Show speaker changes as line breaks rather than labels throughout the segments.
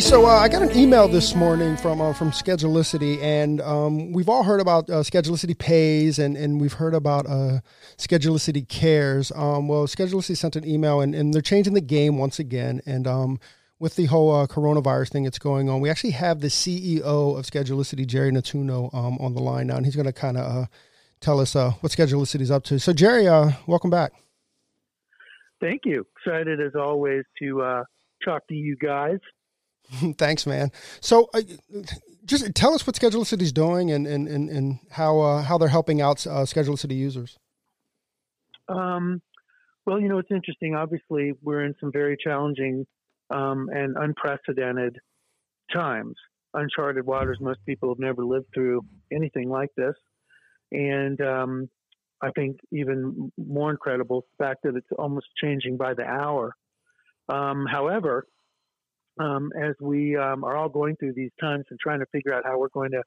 Hey, so uh, I got an email this morning from uh, from Schedulicity, and um, we've all heard about uh, Schedulicity Pays, and, and we've heard about uh, Schedulicity Cares. Um, well, Schedulicity sent an email, and, and they're changing the game once again. And um, with the whole uh, coronavirus thing that's going on, we actually have the CEO of Schedulicity, Jerry Natuno, um, on the line now, and he's going to kind of uh, tell us uh, what Schedulicity is up to. So, Jerry, welcome back.
Thank you. Excited as always to talk to you guys.
Thanks, man. So, uh, just tell us what Schedulicity is doing and and and, and how uh, how they're helping out uh, Schedulicity users.
Um, well, you know, it's interesting. Obviously, we're in some very challenging um, and unprecedented times, uncharted waters. Most people have never lived through anything like this, and um, I think even more incredible the fact that it's almost changing by the hour. Um, however, um, as we um, are all going through these times and trying to figure out how we're going to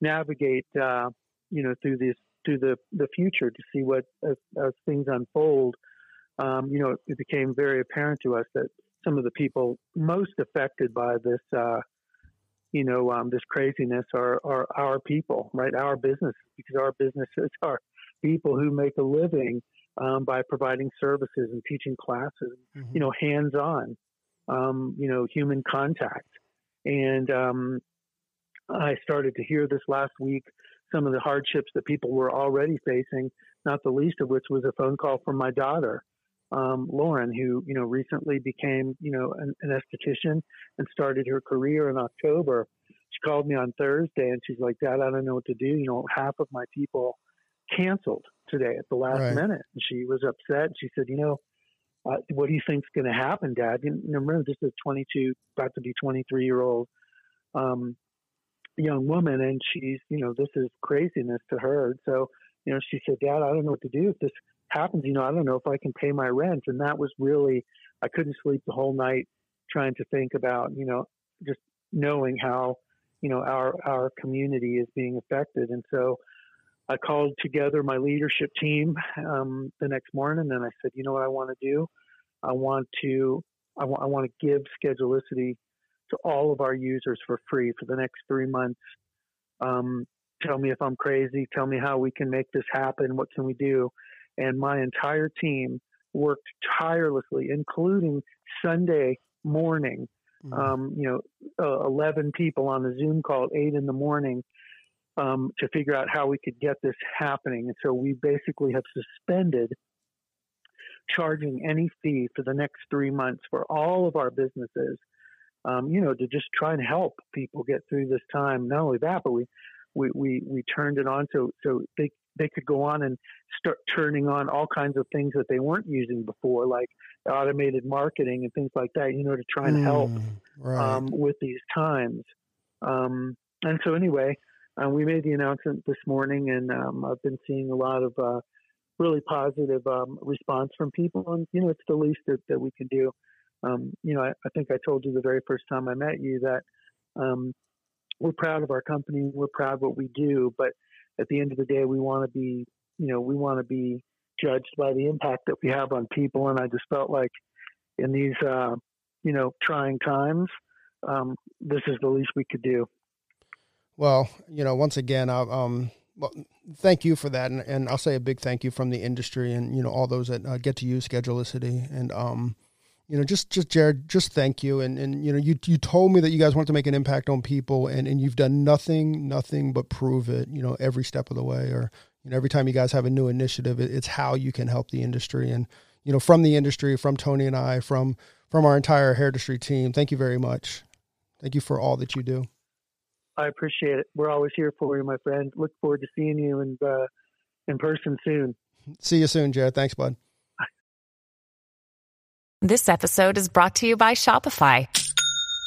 navigate, uh, you know, through this through the the future to see what as, as things unfold. Um, you know, it, it became very apparent to us that some of the people most affected by this, uh, you know, um, this craziness are, are our people, right? Our businesses, because our businesses are people who make a living um, by providing services and teaching classes, mm-hmm. you know, hands on um, you know, human contact. And um, I started to hear this last week some of the hardships that people were already facing, not the least of which was a phone call from my daughter, um, Lauren, who, you know, recently became, you know, an, an esthetician and started her career in October. She called me on Thursday and she's like, Dad, I don't know what to do. You know, half of my people canceled today at the last right. minute. And she was upset. She said, you know, uh, what do you think's going to happen, Dad? Know, remember, this is 22, about to be 23 year old um, young woman, and she's, you know, this is craziness to her. So, you know, she said, Dad, I don't know what to do if this happens. You know, I don't know if I can pay my rent. And that was really, I couldn't sleep the whole night trying to think about, you know, just knowing how, you know, our our community is being affected. And so, I called together my leadership team um, the next morning and I said, you know what I want to do? I want to I, w- I want to give Schedulicity to all of our users for free for the next three months. Um, tell me if I'm crazy. Tell me how we can make this happen. What can we do? And my entire team worked tirelessly, including Sunday morning. Mm-hmm. Um, you know, uh, 11 people on a Zoom call at 8 in the morning um, to figure out how we could get this happening. And so we basically have suspended charging any fee for the next three months for all of our businesses, um, you know, to just try and help people get through this time. Not only that, but we, we, we, we turned it on so, so they, they could go on and start turning on all kinds of things that they weren't using before, like automated marketing and things like that, you know, to try and help mm, right. um, with these times. Um, and so, anyway, uh, we made the announcement this morning, and um, I've been seeing a lot of uh, really positive um, response from people. And you know, it's the least that, that we can do. Um, you know, I, I, think I told you the very first time I met you that um, we're proud of our company, we're proud of what we do, but at the end of the day, we want to be, you know, we want to be judged by the impact that we have on people. And I just felt like in these, uh, you know, trying times, um, this is the least we could do.
Well, you know, once again, I, um, well, thank you for that, and, and I'll say a big thank you from the industry and you know all those that uh, get to use Schedulicity, and um, you know, just just Jared, just thank you, and and you know, you you told me that you guys want to make an impact on people, and and you've done nothing, nothing but prove it, you know, every step of the way, or you know, every time you guys have a new initiative, it, it's how you can help the industry, and you know, from the industry, from Tony and I, from from our entire hair industry team, thank you very much, thank you for all that you do.
I appreciate it. We're always here for you, my friend. Look forward to seeing you in uh, in person soon.
See you soon, Jared. Thanks, bud.
This episode is brought to you by Shopify.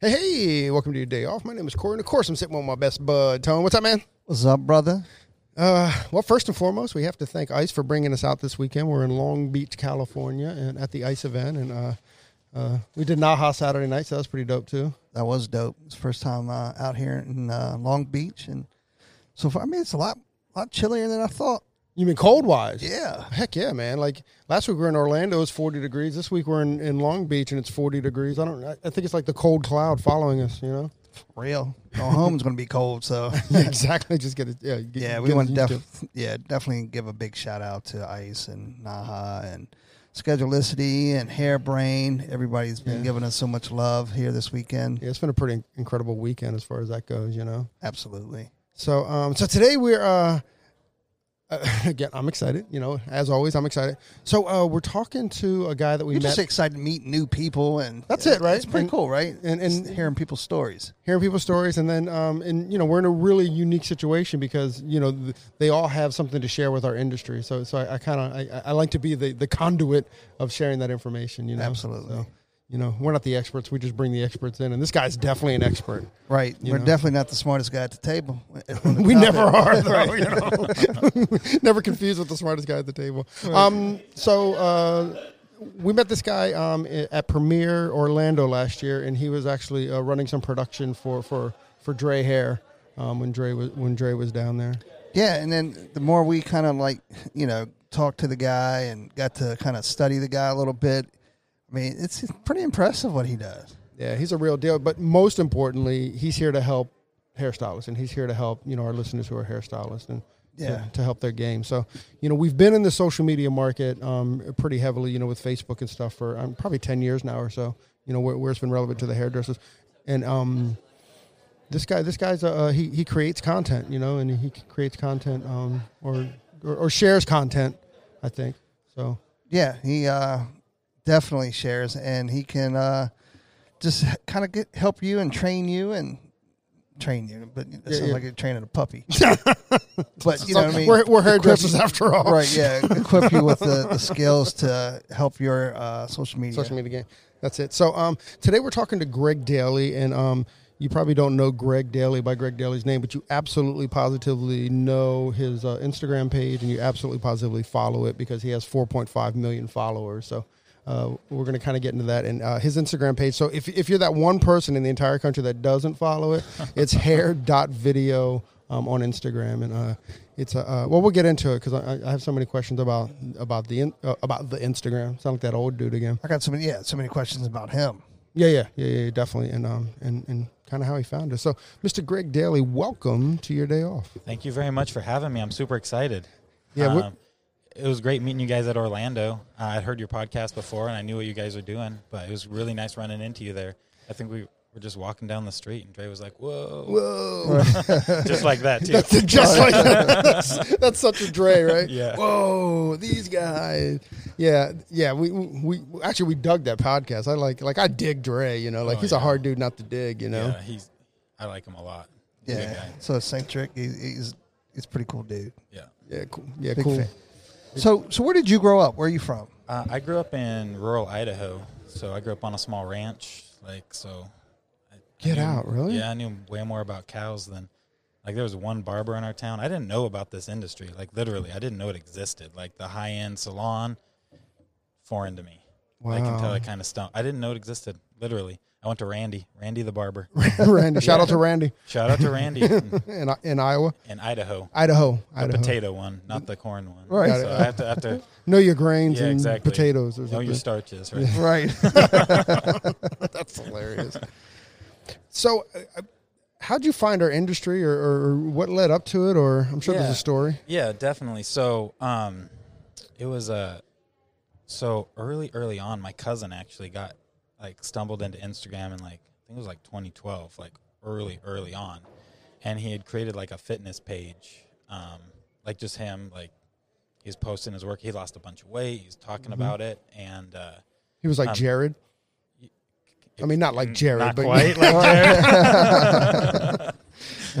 Hey, hey, welcome to your day off. My name is Corey, and of course I'm sitting with my best bud, Tone. What's up, man?
What's up, brother?
Uh, well, first and foremost, we have to thank Ice for bringing us out this weekend. We're in Long Beach, California, and at the Ice event, and uh, uh, we did Naha Saturday night, so that was pretty dope too.
That was dope. It's the first time uh, out here in uh, Long Beach, and so far, I mean, it's a lot, lot chillier than I thought.
You mean cold wise?
Yeah.
Heck yeah, man! Like last week we were in Orlando, it's forty degrees. This week we're in, in Long Beach, and it's forty degrees. I don't. I I think it's like the cold cloud following us. You know?
Real. Going home is going to be cold, so
Yeah, exactly. Just get it. Yeah. Get,
yeah, we want to def- yeah definitely give a big shout out to Ice and Naha and Schedulicity and Hairbrain. Everybody's been
Yeah.
giving us so much love here this weekend.
Yeah, it's been a pretty incredible weekend as far as that goes. You know.
Absolutely.
So, um, so today we're uh, uh, again. I'm excited. You know, as always, I'm excited. So, uh, we're talking to a guy that we
We're
met.
just excited to meet new people, and
That's it, right?
It's pretty
And-
cool, right?
and- and-
Just hearing people's stories.
hearing people's stories and then um and you know we're in a really unique situation because you know th- they all have something to share with our industry so so i, I kind of I, I like to be the the conduit of sharing that information you know
Absolutely.
so, you know we're not the experts we just bring the experts in and this guy's definitely an expert
Right.
You
We're
know.
definitely not the smartest guy at the table.
we never are though you know never confused with the smartest guy at the table um so uh we met this guy um, at Premiere Orlando last year, and he was actually uh, running some production for for for Dre Hair um, when Dre was when Dre was down there.
Yeah, and then the more we kind of like, you know, talked to the guy and got to kind of study the guy a little bit. I mean, it's it's pretty impressive what he does.
Yeah, he's a real deal. But most importantly, he's here to help hairstylists, and he's here to help you know our listeners who are hairstylists and
Yeah.
to, help their game. So you know we've been in the social media market um, pretty heavily, you know, with Facebook and stuff for um, probably ten years now or so. You know where, where it's been relevant to the hairdressers, and um, this guy, this guy's uh, he he creates content, you know, and he creates content um, or, or or shares content, I think. So
Yeah, he uh, definitely shares, and he can uh, just kind of get help you and train you and train you. But it sounds
yeah.
like you're training a puppy. but you know what I mean.
we're, we're hairdressers after all,
right? Yeah, equip you with the, the skills to help your uh, social media.
social media game. That's it. So um, today we're talking to Greg Daly, and um, you probably don't know Greg Daly by Greg Daly's name, but you absolutely positively know his uh, Instagram page, and you absolutely positively follow it because he has 4.5 million followers. So. Uh, we're going to kind of get into that and uh, his Instagram page. So if, if you're that one person in the entire country that doesn't follow it, it's hair.video um, on Instagram. And uh, it's a, uh, well, we'll get into it because I, I have so many questions about about the in, uh, about the Instagram. Sound like that old dude again.
I got so many, yeah, so many questions about him.
Yeah, yeah, yeah, yeah, definitely, and um, and and kind of how he found us. So, Mr. Greg Daly, welcome to your day off.
Thank you very much for having me. I'm super excited.
Yeah, what-
Um, it was great meeting you guys at Orlando. Uh, I'd heard your podcast before, and I knew what you guys were doing, but it was really nice running into you there. I think we were just walking down the street, and Dre was like, "Whoa!"
Whoa,
just like that too.
just like that. That's, that's such a Dre, right?
Yeah.
Whoa, these guys. Yeah, yeah. We we actually we dug that podcast. I like like I dig Dre. You know, like
Oh,
he's a hard dude not to dig. You know.
Yeah, he's. I like him a lot. He's
Yeah, so eccentric. He, he's he's a pretty cool dude.
Yeah.
Yeah, cool. Yeah,
Big
cool.
fan. So so where did you grow up? Where are you from?
Uh, I grew up in rural Idaho, so I grew up on a small ranch. Like so. I
Get
knew-
out, really?
Yeah, I knew way more about cows than. Like there was one barber in our town. I didn't know about this industry. Like literally, I didn't know it existed. Like the high end salon, foreign to me. Like can
tell
I kind of stumped. I didn't know it existed. Literally, I went to Randy, Randy the barber.
Randy, shout out to Randy
Shout out to Randy in,
in in Iowa,
in Idaho.
Idaho,
The
Idaho.
potato one, not the corn one.
Right.
So I have to have to
Know your grains
yeah
and
exactly
potatoes. or
Know your starches, right?
Right.
That's hilarious. So, uh, how'd you find our industry, or, or what led up to it? Or I'm sure there's a story.
Yeah, definitely. So, um, it was uh, so early, early on. My cousin actually got like stumbled into Instagram and like I think it was like 2012, like early, early on, and he had created like a fitness page, um, like just him, like he's posting his work. He lost a bunch of weight. He's talking about it, and uh,
He was like
Um,
Jared. I mean, not like
Mm,
Jared,
not
but
quite like Jared.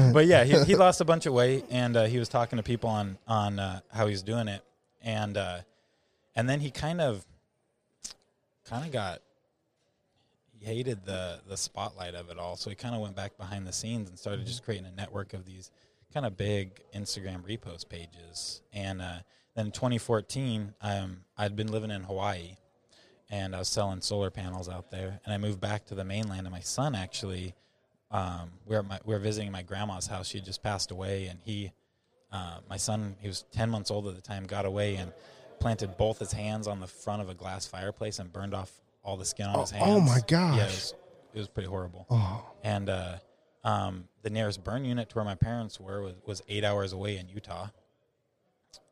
but yeah, he, he lost a bunch of weight, and uh, he was talking to people on on uh, how he's doing it, and uh, and then he kind of kind of got he hated the the spotlight of it all, so he kind of went back behind the scenes and started just creating a network of these kind of big Instagram repost pages. And uh, then in 2014, um, I'd been living in Hawaii, and I was selling solar panels out there. And I moved back to the mainland, and my son actually, um, we were my, we were visiting my grandma's house. She had just passed away, and he, uh, my son, he was 10 months old at the time, got away and planted both his hands on the front of a glass fireplace and burned off all the skin on
Oh-
his hands.
oh my
Yeah, it
gosh.
was, it was pretty horrible.
Oh,
And uh, um, the nearest burn unit to where my parents were was, was eight hours away in Utah.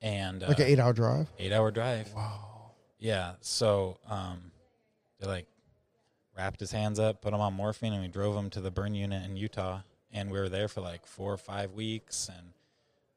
And uh,
like an eight-hour drive.
eight hour drive.
Wow.
Yeah. So um, they like wrapped his hands up, put him on morphine, and we drove him to the burn unit in Utah. And we were there for like four or five weeks. And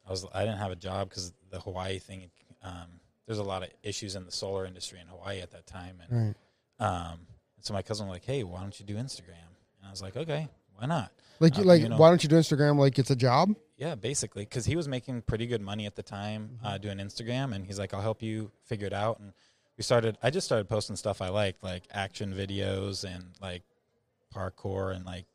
I was I didn't have a job because the Hawaii thing. Um, there's a lot of issues in the solar industry in Hawaii at that time. And
Right.
um, so my cousin was like, "Hey, why don't you do Instagram?" And I was like, "Okay, why not?"
Like,
Uh,
like,
you know-
why don't you do Instagram like it's a job?
Yeah, basically, because he was making pretty good money at the time uh, doing Instagram, and he's like, "I'll help you figure it out." And we started. I just started posting stuff I liked, like action videos and like parkour, and like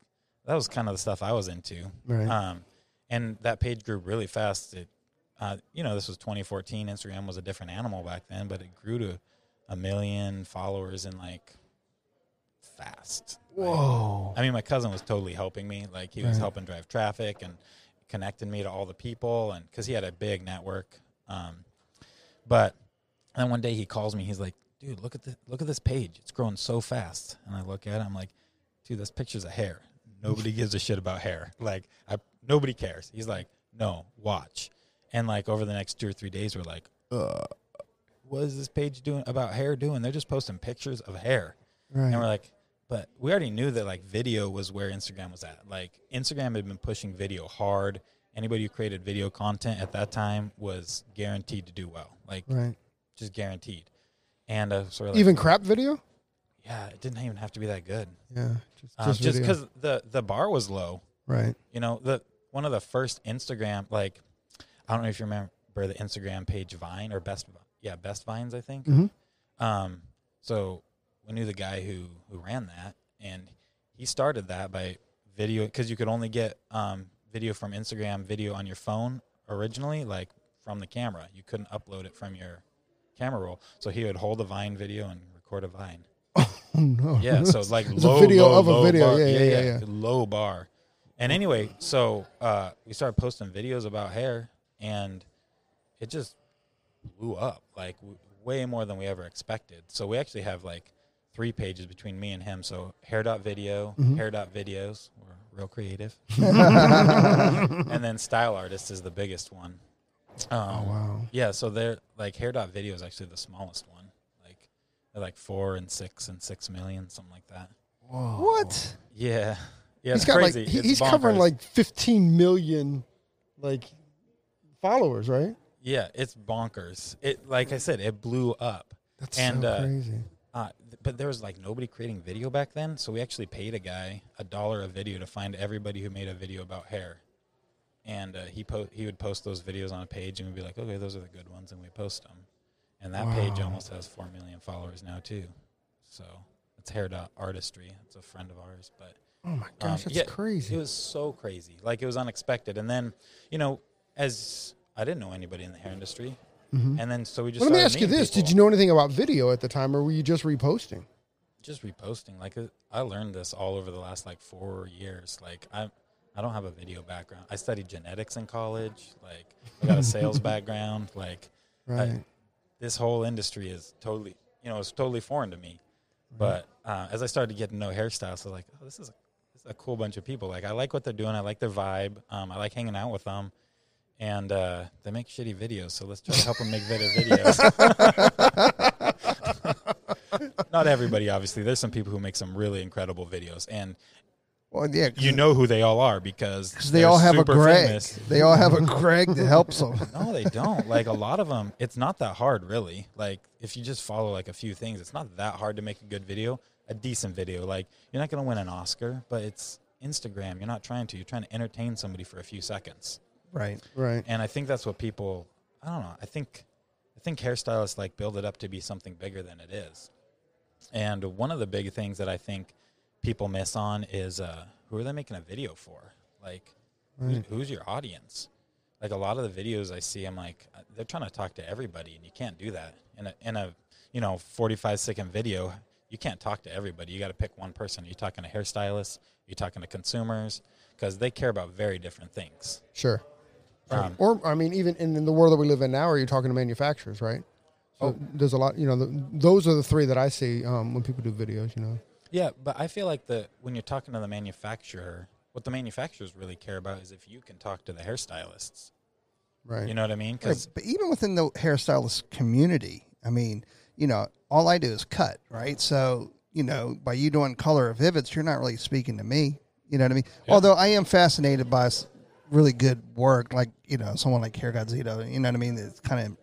that was kind of the stuff I was into.
Right.
Um, and that page grew really fast. It, uh, you know, this was 2014. Instagram was a different animal back then, but it grew to a million followers in like fast. Like,
Whoa.
I mean, my cousin was totally helping me. Like he was helping drive traffic and connecting me to all the people, and because he had a big network. Um, but then one day he calls me. He's like, "Dude, look at the look at this page. It's growing so fast." And I look at it. I'm like, "Dude, this picture's a hair. Nobody gives a shit about hair. Like, I nobody cares." He's like, "No, watch." And like over the next two or three days, we're like, uh, "What is this page doing about hair doing? They're just posting pictures of hair."
Right.
And we're like, but we already knew that like video was where Instagram was at. Like Instagram had been pushing video hard. Anybody who created video content at that time was guaranteed to do well, like
right.
just guaranteed. And uh, sort of like,
Even crap video.
yeah, it didn't even have to be that good.
Yeah. Just,
Um,
just,
just
video.
because the the bar was low.
Right.
You know, the one of the first Instagram like I don't know if you remember the Instagram page Vine or Best yeah Best Vines I think.
Mhm.
Um, so we knew the guy who who ran that, and he started that by video because you could only get um, video from Instagram video on your phone originally, like from the camera. You couldn't upload it from your camera roll. So he would hold a Vine video and record a Vine.
Oh no.
Yeah, so like
It's a
low,
video
low,
of a
low
video.
bar.
Yeah, yeah, yeah, yeah.
low bar. And anyway, so uh, we started posting videos about hair, and it just blew up like w- way more than we ever expected. So we actually have like three pages between me and him. So hair dot video,
Mm-hmm.
hair dot videos. We're real creative, and then style artist is the biggest one. Um,
Oh wow.
yeah, so they're like hair dot video is actually the smallest one. Like they're like four and six and six million, something like that.
What?
Yeah, yeah,
he's
it's
got
crazy.
like he,
It's
he's covering like 15 million like followers, right?
yeah, it's bonkers. It like I said, it blew up.
That's
And,
so
uh,
crazy.
Uh, but there was like nobody creating video back then, so we actually paid a guy a dollar a video to find everybody who made a video about hair, and uh, he po- he would post those videos on a page, and we'd be like, okay, those are the good ones, and we post them. And that page almost has four million followers now too. So it's hair dot artistry. It's a friend of ours, but
Oh my
um,
gosh, that's
yeah,
crazy.
It was so crazy. Like it was unexpected. And then, you know, as I didn't know anybody in the hair industry, and then so we just.
Well, let me ask you this:
people.
Did you know anything about video at the time, or were you just reposting?
just reposting? Like uh, I learned this all over the last like four years. Like I, I don't have a video background. I studied genetics in college. Like I got a sales background. Like
Right.
this whole industry is totally, you know, it's totally foreign to me. But uh, as I started to get to know hairstylists, I was like, oh, this is a, this is a cool bunch of people. Like, I like what they're doing. I like their vibe. Um, I like hanging out with them. And uh, they make shitty videos, so let's try to help them make better videos. Not everybody, obviously. There's some people who make some really incredible videos, and
Well, yeah,
you know who they all are because
they all have a Greg.
famous.
They all have a Greg that helps them.
No, they don't. Like a lot of them, it's not that hard, really. Like if you just follow like a few things, it's not that hard to make a good video, a decent video. Like you're not going to win an Oscar, but it's Instagram. You're not trying to. You're trying to entertain somebody for a few seconds.
Right.
right.
And I think that's what people. I don't know. I think, I think hairstylists like build it up to be something bigger than it is. And one of the big things that I think people miss on is uh, who are they making a video for? Like, who's, who's your audience? like a lot of the videos I see, I'm like, uh, they're trying to talk to everybody, and you can't do that in a in a you know 45 second video. You can't talk to everybody. You got to pick one person. You're talking to hairstylists. You're talking to consumers because they care about very different things.
Sure.
Um,
Or I mean, even in, in the world that we live in now, are you talking to manufacturers, right? So
Oh.
there's a lot. You know, the, those are the three that I see um, when people do videos. You know.
Yeah, but I feel like the when you're talking to the manufacturer, what the manufacturers really care about is if you can talk to the hairstylists.
Right.
You know what I mean?
Right,
Because
but even within the hairstylist community, I mean, you know, all I do is cut, right? So, you know, by you doing color of Vivids, you're not really speaking to me. You know what I mean? Although I am fascinated by s- really good work, like, you know, someone like Hair God Zito, you know what I mean? It's kind of,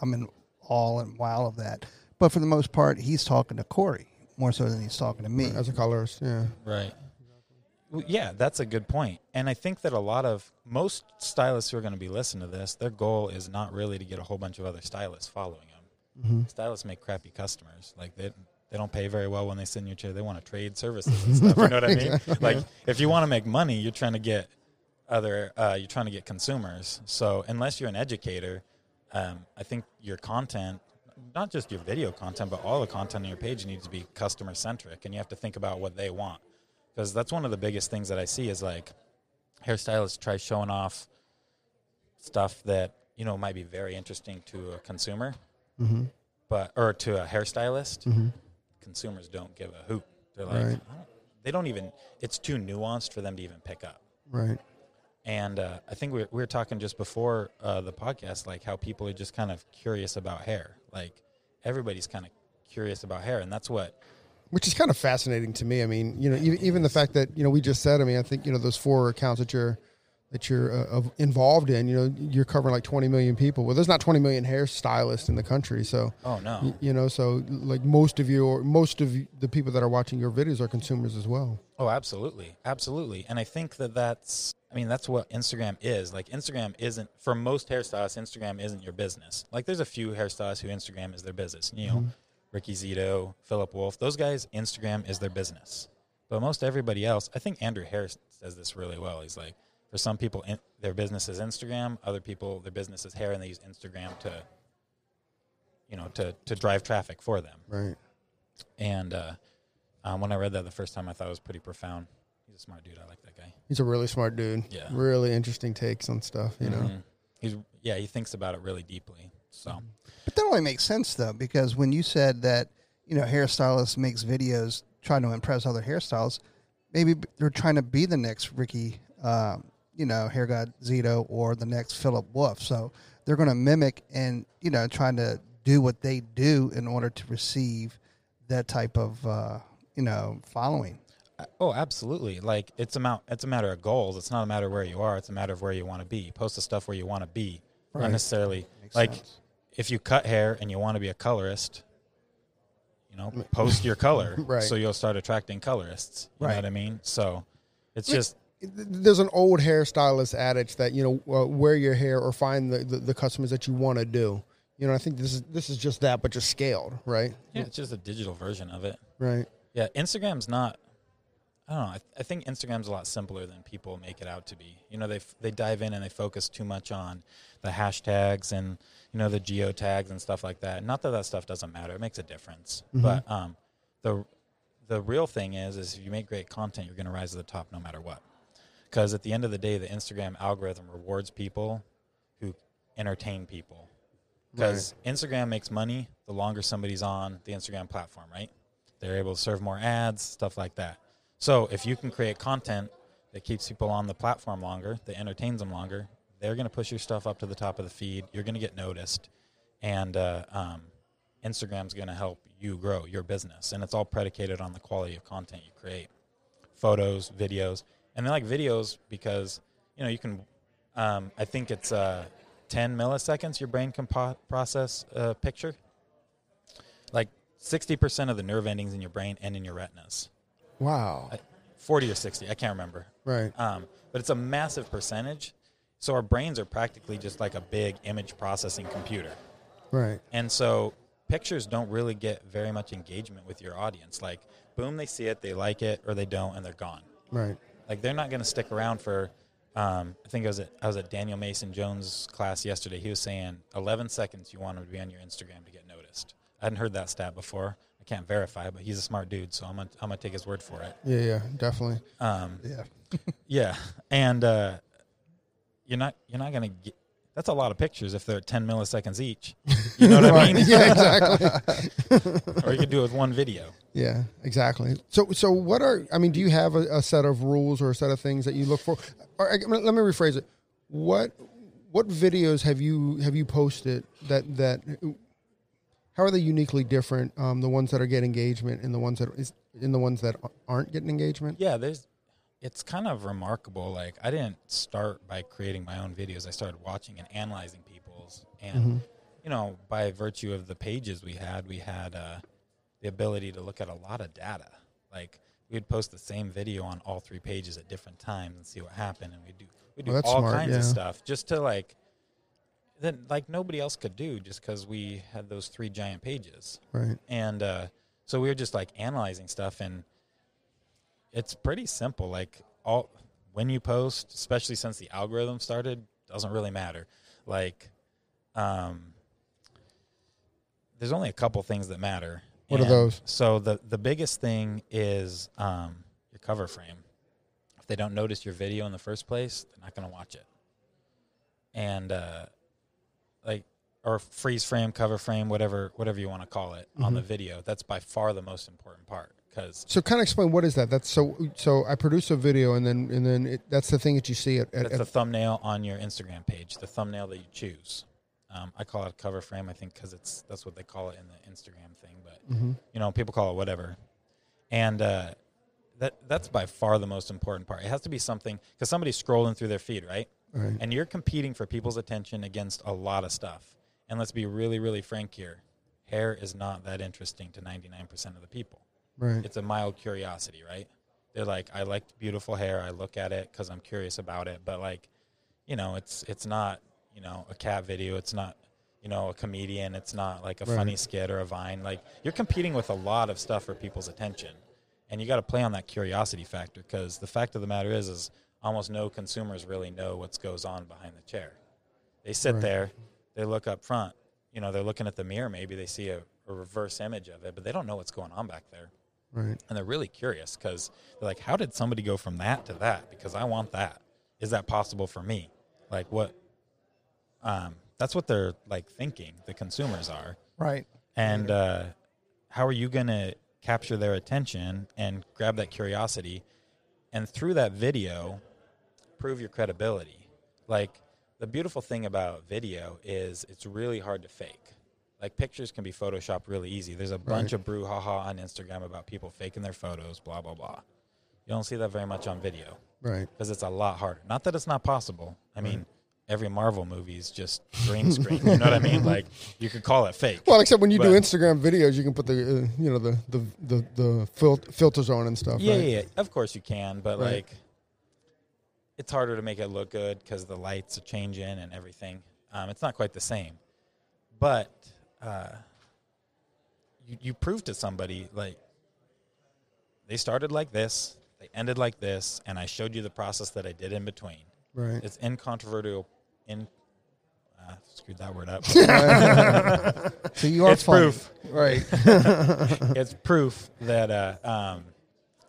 I'm in awe and wow of that. But for the most part, he's talking to Corey more so than he's talking to me.
As a colorist, yeah.
Right. Well, yeah, that's a good point. And I think that a lot of most stylists who are going to be listening to this, their goal is not really to get a whole bunch of other stylists following them. Mm-hmm. Stylists make crappy customers. Like they they don't pay very well when they send you chair. They want to trade services and stuff. you know what I mean? Like if you want to make money, you're trying to get other. Uh, you're trying to get consumers. So unless you're an educator, um, I think your content, not just your video content, but all the content on your page needs to be customer centric, and you have to think about what they want because that's one of the biggest things that I see is like hairstylists try showing off stuff that you know might be very interesting to a consumer,
Mm-hmm.
but or to a hairstylist.
Mm-hmm.
Consumers don't give a hoot. They're like,
Right.
I don't, they don't even. It's too nuanced for them to even pick up.
Right.
And uh, I think we were, we were talking just before uh, the podcast, like how people are just kind of curious about hair. Like everybody's kind of curious about hair, and that's what
Which is kind of fascinating to me. I mean, you know, even, even the fact that you know we just said. I mean, I think you know those four accounts that you're that you're uh, involved in. You know, you're covering like 20 million people. Well, there's not 20 million hairstylists in the country, so
oh no,
y- you know, so like most of you or most of the people that are watching your videos are consumers as well.
Oh, absolutely. Absolutely. And I think that that's, I mean, that's what Instagram is. Like, Instagram isn't, for most hairstylists, Instagram isn't your business. Like, there's a few hairstylists who Instagram is their business. You know, Ricky Zito, Philip Wolf, those guys, Instagram is their business. But most everybody else, I think Andrew Harris says this really well. He's like, for some people, in, their business is Instagram. Other people, their business is hair, and they use Instagram to, you know, to, to drive traffic for them.
Right.
And uh, um, when I read that the first time, I thought it was pretty profound. Smart dude. I like that guy.
He's a really smart dude.
Yeah.
Really interesting takes on stuff. You know.
Mhm. He's yeah, he thinks about it really deeply. So
But that only makes sense though, because when you said that, you know, hairstylist makes videos trying to impress other hairstyles, maybe they're trying to be the next Ricky, um, you know, hair god Zito or the next Philip Wolf. So they're going to mimic and you know trying to do what they do in order to receive that type of uh, you know following.
Oh, absolutely. Like it's a mount, it's a matter of goals. It's not a matter of where you are. It's a matter of where you want to be. Post the stuff where you want to be,
Right.
not necessarily
Makes
like
sense.
if you cut hair and you want to be a colorist. You know, post your color,
Right.
So you'll start attracting colorists. You
Right.
know what I mean? So it's
Like-
just
there's an old hairstylist adage that you know uh, wear your hair or find the, the, the customers that you want to do. You know, I think this is this is just that, but just scaled, right?
yeah, it's just a digital version of it.
Right.
Yeah, Instagram's not. I don't know. I, I think Instagram's a lot simpler than people make it out to be. You know, they f- they dive in and they focus too much on the hashtags and you know the geo tags and stuff like that. Not that that stuff doesn't matter; it makes a difference. But um, the the real thing is, is if you make great content, you're going to rise to the top no matter what. Because at the end of the day, the Instagram algorithm rewards people who entertain people. Because Instagram makes money the longer somebody's on the Instagram platform, right? They're able to serve more ads, stuff like that. So if you can create content that keeps people on the platform longer, that entertains them longer, they're going to push your stuff up to the top of the feed. You're going to get noticed, and uh, um, Instagram's going to help you grow your business. And it's all predicated on the quality of content you create, photos, videos, and they like videos because you know you can. Um, I think it's uh, 10 milliseconds your brain can po- process a picture. Like 60% of the nerve endings in your brain and in your retinas.
Wow.
I- 40 or 60, I can't remember.
Right.
Um, but it's a massive percentage. So our brains are practically just like a big image processing computer.
Right.
And so pictures don't really get very much engagement with your audience. Like, boom, they see it, they like it, or they don't, and they're gone.
Right.
Like, they're not going to stick around for um, I think I was at I was at Daniel Mason Jones' class yesterday. He was saying 11 seconds you want him to be on your Instagram to get noticed. I hadn't heard that stat before. I can't verify, but he's a smart dude, so I'm gonna I'm gonna take his word for it.
Yeah, yeah, definitely.
Um,
Yeah.
yeah, and uh, you're not you're not gonna get. That's a lot of pictures if they're at 10 milliseconds each. You know what I mean?
yeah, exactly.
or you could do it with one video.
Yeah, exactly. So, so what are? I mean, do you have a, a set of rules or a set of things that you look for? Or I- let me rephrase it. What what videos have you have you posted that that? How are they uniquely different? Um, the ones that are getting engagement and the ones that is in the ones that aren't getting engagement.
Yeah, there's. It's kind of remarkable. Like I didn't start by creating my own videos. I started watching and analyzing people's, and you know, by virtue of the pages we had, we had uh, the ability to look at a lot of data. Like we'd post the same video on all three pages at different times and see what happened, and we do we do
Well,
all
smart,
kinds
yeah.
of stuff just to like that like nobody else could do just because we had those three giant pages.
Right.
and uh, so we were just like analyzing stuff and it's pretty simple like all when you post especially since the algorithm started doesn't really matter. Like um, there's only a couple things that matter.
What are those?
so the the biggest thing is um, your cover frame. If they don't notice your video in the first place they're not going to watch it. And uh, like or freeze frame, cover frame, whatever whatever you want to call it on the
Mm-hmm.
video. That's by far the most important part because
So, kind of explain what is that? That's so. So, I produce a video, and then and then it, that's the thing that you see at, at,
that's
at
the thumbnail on your Instagram page, the thumbnail that you choose. Um, I call it a cover frame, I think, because it's that's what they call it in the Instagram thing. But
Mm-hmm.
you know, people call it whatever, and uh, that that's by far the most important part. It has to be something because somebody's scrolling through their feed, right?
Right.
And you're competing for people's attention against a lot of stuff. And let's be really, really frank here. Hair is not that interesting to 99% of the people.
right.
It's a mild curiosity, right? They're like, I like beautiful hair. I look at it because I'm curious about it. But like, you know, it's it's not you know a cat video. It's not you know a comedian. It's not like a
Right.
funny skit or a vine. Like you're competing with a lot of stuff for people's attention, and you got to play on that curiosity factor because the fact of the matter is, is almost no consumers really know what goes on behind the chair. They sit
Right.
there, they look up front. You know, they're looking at the mirror. Maybe they see a, a reverse image of it, but they don't know what's going on back there
Right.
and they're really curious because they're like, "How did somebody go from that to that? Because I want that. Is that possible for me? Like what? Um, that's what they're like thinking. The consumers are,
Right.
and uh, how are you going to capture their attention and grab that curiosity, and through that video, prove your credibility? Like the beautiful thing about video is it's really hard to fake. Like pictures can be photoshopped really easy. There's a bunch of brouhaha on Instagram about people faking their photos, blah blah blah. You don't see that very much on video
Right.
because it's a lot harder. Not that it's not possible. I mean, every Marvel movie is just green screen. you know what I mean? Like you could call it fake.
Well, except when you do Instagram videos, you can put the uh, you know the the the, the fil- filters on and stuff.
Yeah,
right?
yeah, yeah, of course you can, but
Right.
like it's harder to make it look good because the lights are changing and everything. Um, it's not quite the same, but uh, you you prove to somebody like they started like this, they ended like this, and I showed you the process that I did in between.
Right.
It's incontrovertible. In uh, screwed that word up.
So you are
It's proof.
Right.
it's proof that uh, um,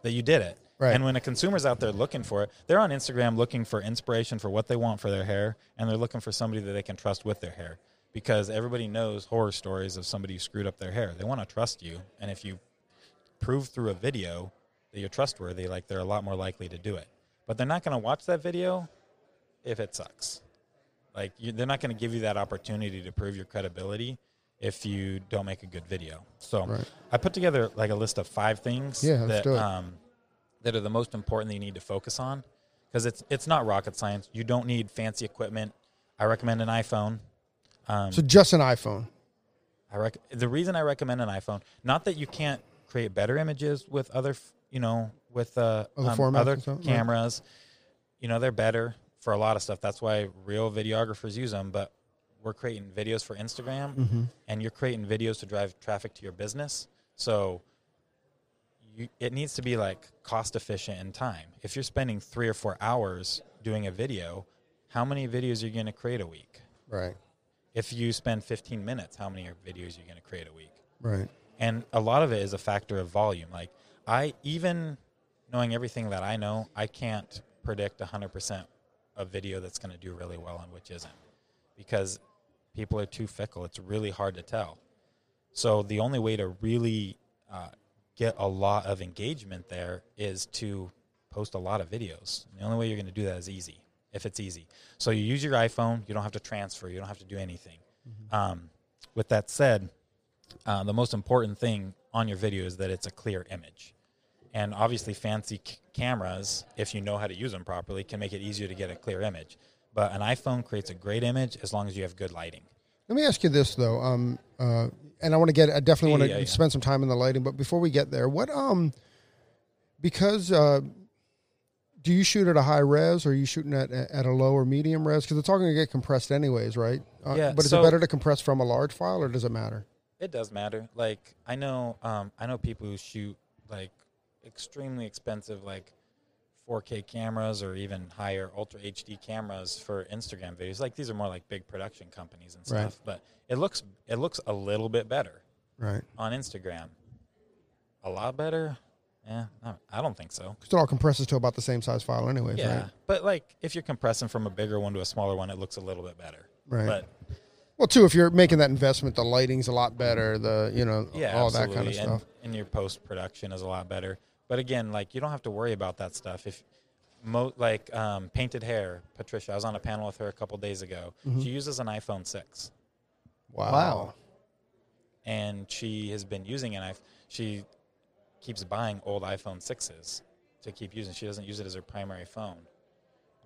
that you did it.
Right.
And when a consumer's out there looking for it, they're on Instagram looking for inspiration for what they want for their hair, and they're looking for somebody that they can trust with their hair. Because everybody knows horror stories of somebody who screwed up their hair. They want to trust you, and if you prove through a video that you're trustworthy, like they're a lot more likely to do it. But they're not going to watch that video if it sucks. Like you, they're not going to give you that opportunity to prove your credibility if you don't make a good video. So
Right.
I put together like a list of five things
Yeah, let's
that
do it.
um, that are the most important that you need to focus on because it's it's not rocket science. You don't need fancy equipment. I recommend an iPhone. Um,
So just an iPhone.
I rec- the reason I recommend an iPhone, not that you can't create better images with other, you know, with uh,
Other
um, other
stuff, right.
cameras. You know, they're better for a lot of stuff. That's why real videographers use them. But we're creating videos for Instagram,
Mm-hmm.
and you're creating videos to drive traffic to your business. So you, it needs to be like cost efficient in time. If you're spending three or four hours doing a video, how many videos are you going to create a week?
Right.
If you spend 15 minutes, how many videos are you going to create a week?
Right.
And a lot of it is a factor of volume. Like I even knowing everything that I know, I can't predict 100% a video that's going to do really well and which isn't because people are too fickle. It's really hard to tell. So the only way to really uh, get a lot of engagement there is to post a lot of videos. And the only way you're going to do that is easy, if it's easy. So you use your iPhone. You don't have to transfer. You don't have to do anything. Um, with that said, uh, the most important thing on your video is that it's a clear image. And obviously, fancy c- cameras, if you know how to use them properly, can make it easier to get a clear image. But an iPhone creates a great image as long as you have good lighting.
Let me ask you this though, um, uh, and I want to get, I definitely want to
Yeah, yeah.
spend some time in the lighting. But before we get there, what, um, because, uh, do you shoot at a high res or are you shooting at at a low or medium res? Because it's all going to get compressed anyways, right? Uh,
Yeah,
But is
so-
it better to compress from a large file or does it matter?
It does matter. Like I know, um, I know people who shoot like extremely expensive, like 4K cameras or even higher Ultra HD cameras for Instagram videos. Like these are more like big production companies and
Right.
stuff. But it looks it looks a little bit better
Right.
on Instagram. A lot better. Yeah, I- don't think so.
Because it all compresses to about the same size file anyways,
Yeah,
right?
but like if you're compressing from a bigger one to a smaller one, it looks a little bit better.
Right.
But
Well, too, if you're making that investment, the lighting's a lot better. The you know
yeah,
all
absolutely.
that kind of
and,
stuff.
and your post production is a lot better. But again, like you don't have to worry about that stuff. If mo- like um, painted hair, Patricia, I was on a panel with her a couple days ago.
Mm-hmm.
She uses an iPhone six,
Wow.
Wow.
and she has been using an iPhone. She keeps buying old iPhone sixes to keep using. She doesn't use it as her primary phone,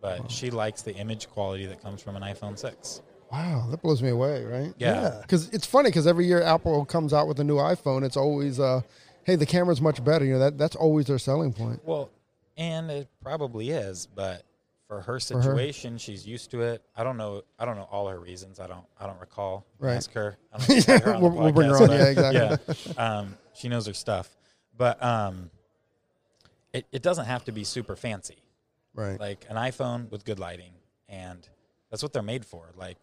but she likes the image quality that comes from an iPhone six.
Wow, that blows me away, right?
Yeah.
Because it's funny because every year Apple comes out with a new iPhone, it's always, uh, hey, the camera's much better. You know that that's always their selling point.
Well, and it probably is, but for her
her.
situation, she's used to it. I don't know. I don't know all her reasons. I don't. I don't recall.
Right.
Ask her. I don't know if I've had her
We'll- we'll bring her on. Yeah, exactly.
Yeah. Um, she knows her stuff, but um, it it doesn't have to be super fancy.
Right.
Like an iPhone with good lighting, and that's what they're made for. Like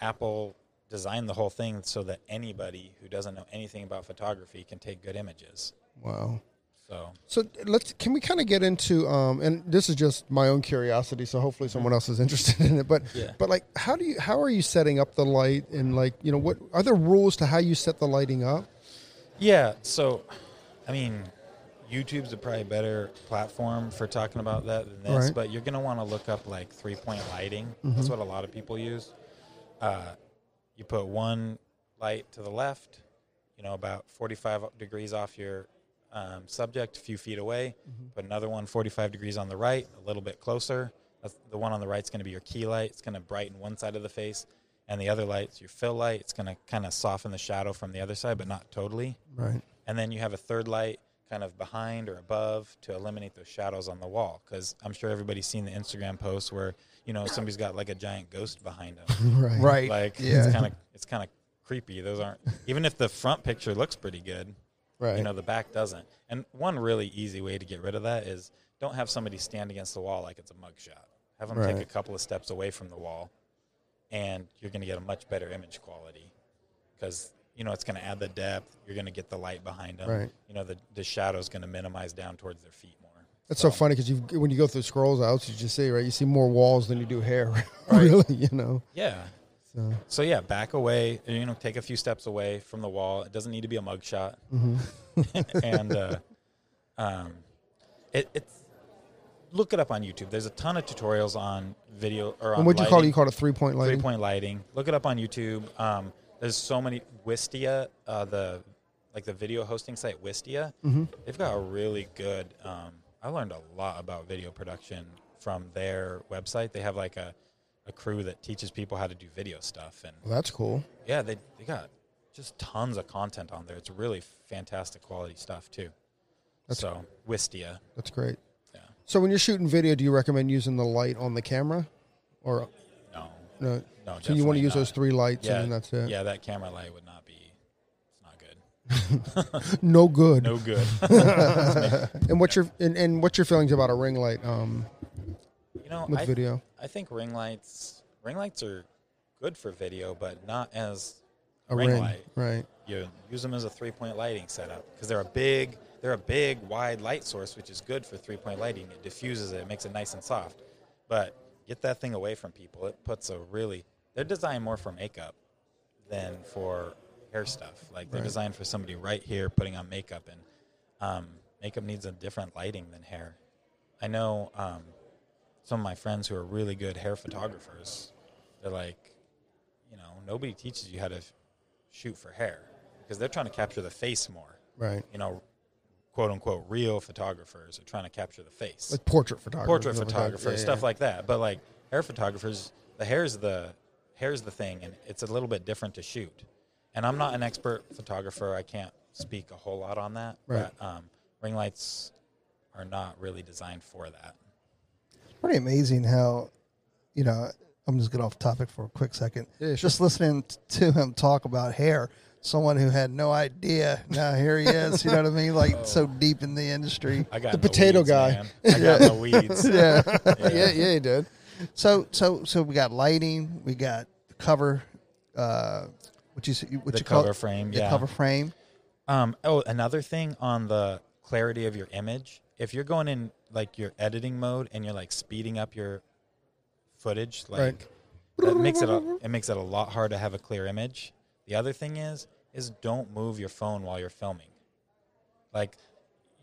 Apple designed the whole thing so that anybody who doesn't know anything about photography can take good images.
Wow.
So
So let's can we kind of get into um and this is just my own curiosity so hopefully someone else is interested in it but
Yeah.
but like how do you how are you setting up the light and like you know what are there rules to how you set the lighting up
Yeah, so I mean, YouTube's a probably better platform for talking about that than this,
Right.
but you're gonna want to look up like three point lighting. That's what a lot of people use. Uh, you put one light to the left, you know, about 45 degrees off your um, subject, a few feet away. Put another one 45 degrees on the right, a little bit closer. That's the one on the right is going to be your key light. It's going to brighten one side of the face, and the other light's your fill light. It's going to kind of soften the shadow from the other side, but not totally.
right
And then you have a third light kind of behind or above to eliminate those shadows on the wall. Because I'm sure everybody's seen the Instagram posts where you know somebody's got like a giant ghost behind them.
right
Right.
like
Yeah.
it's kind of it's kind of creepy. Those aren't even if the front picture looks pretty good,
right
you know the back doesn't. And one really easy way to get rid of that is don't have somebody stand against the wall like it's a mugshot. Have them
Right.
take a couple of steps away from the wall, and you're going to get a much better image quality because you know it's going to add the depth. You're going to get the light behind them.
Right.
You know the the shadow's going to minimize down towards their feet more.
That's so funny because you when you go through scrolls out you just see right you see more walls than you do hair really you know
Yeah.
so
So yeah, back away. You know, take a few steps away from the wall. It doesn't need to be a mugshot. and uh, um, it, it's look it up on YouTube. There's a ton of tutorials on video or on.
and what'd you call it you call it three point lighting
Three point lighting. Look it up on YouTube. Um, there's so many Wistia, uh, the like the video hosting site Wistia.
Mm-hmm.
They've got a really good. Um, I learned a lot about video production from their website. They have like a, a crew that teaches people how to do video stuff, and
well, that's cool.
Yeah, they they got just tons of content on there. It's really fantastic quality stuff too. That's so Wistia,
that's great.
Yeah,
so when you're shooting video do you recommend using the light on the camera? Or
no,
no?
No.
so you want to use those three lights
Yeah,
and that's it?
Yeah, that camera light would not be. It's not good.
No good
No good.
And what's your and, and what's your feelings about a ring light? Um,
you know,
with
I,
video.
I think ring lights ring lights are good for video, but not as
A
ring,
ring,
light.
right?
You use them as a three point lighting setup because they're a big they're a big wide light source, which is good for three point lighting. It diffuses it, it makes it nice and soft. But get that thing away from people. It puts a really they're designed more for makeup than for hair stuff. Like they're
Right.
designed for somebody right here putting on makeup, and um, makeup needs a different lighting than hair. I know um, some of my friends who are really good hair photographers. They're like, you know, nobody teaches you how to f- shoot for hair because they're trying to capture the face more.
Right.
You know, quote unquote, real photographers are trying to capture the face
Like portrait photography.
portrait
like
photographers,
Yeah,
stuff
yeah.
like that. But like hair photographers, the hair's the hair's the thing, and it's a little bit different to shoot. And I'm not an expert photographer; I can't speak a whole lot on that.
Right.
But um, ring lights are not really designed for that.
It's pretty amazing how, you know, I'm just get off topic for a quick second.
Yeah, sure.
Just listening t- to him talk about hair, someone who had no idea. Now here he is. You know what I mean? Like so deep in the industry.
I got
The
in
potato
weeds,
guy.
man. I got the weeds.
Yeah.
yeah, yeah, he did.
So so so we got lighting. We got cover. Uh, what you say- what
The
you call
cover frame,
The
yeah.
cover frame.
Um, oh, another thing on the clarity of your image. If you're going in like your editing mode and you're like speeding up your footage, like
Right.
that makes it a, it makes it a lot harder to have a clear image. The other thing is is don't move your phone while you're filming. Like,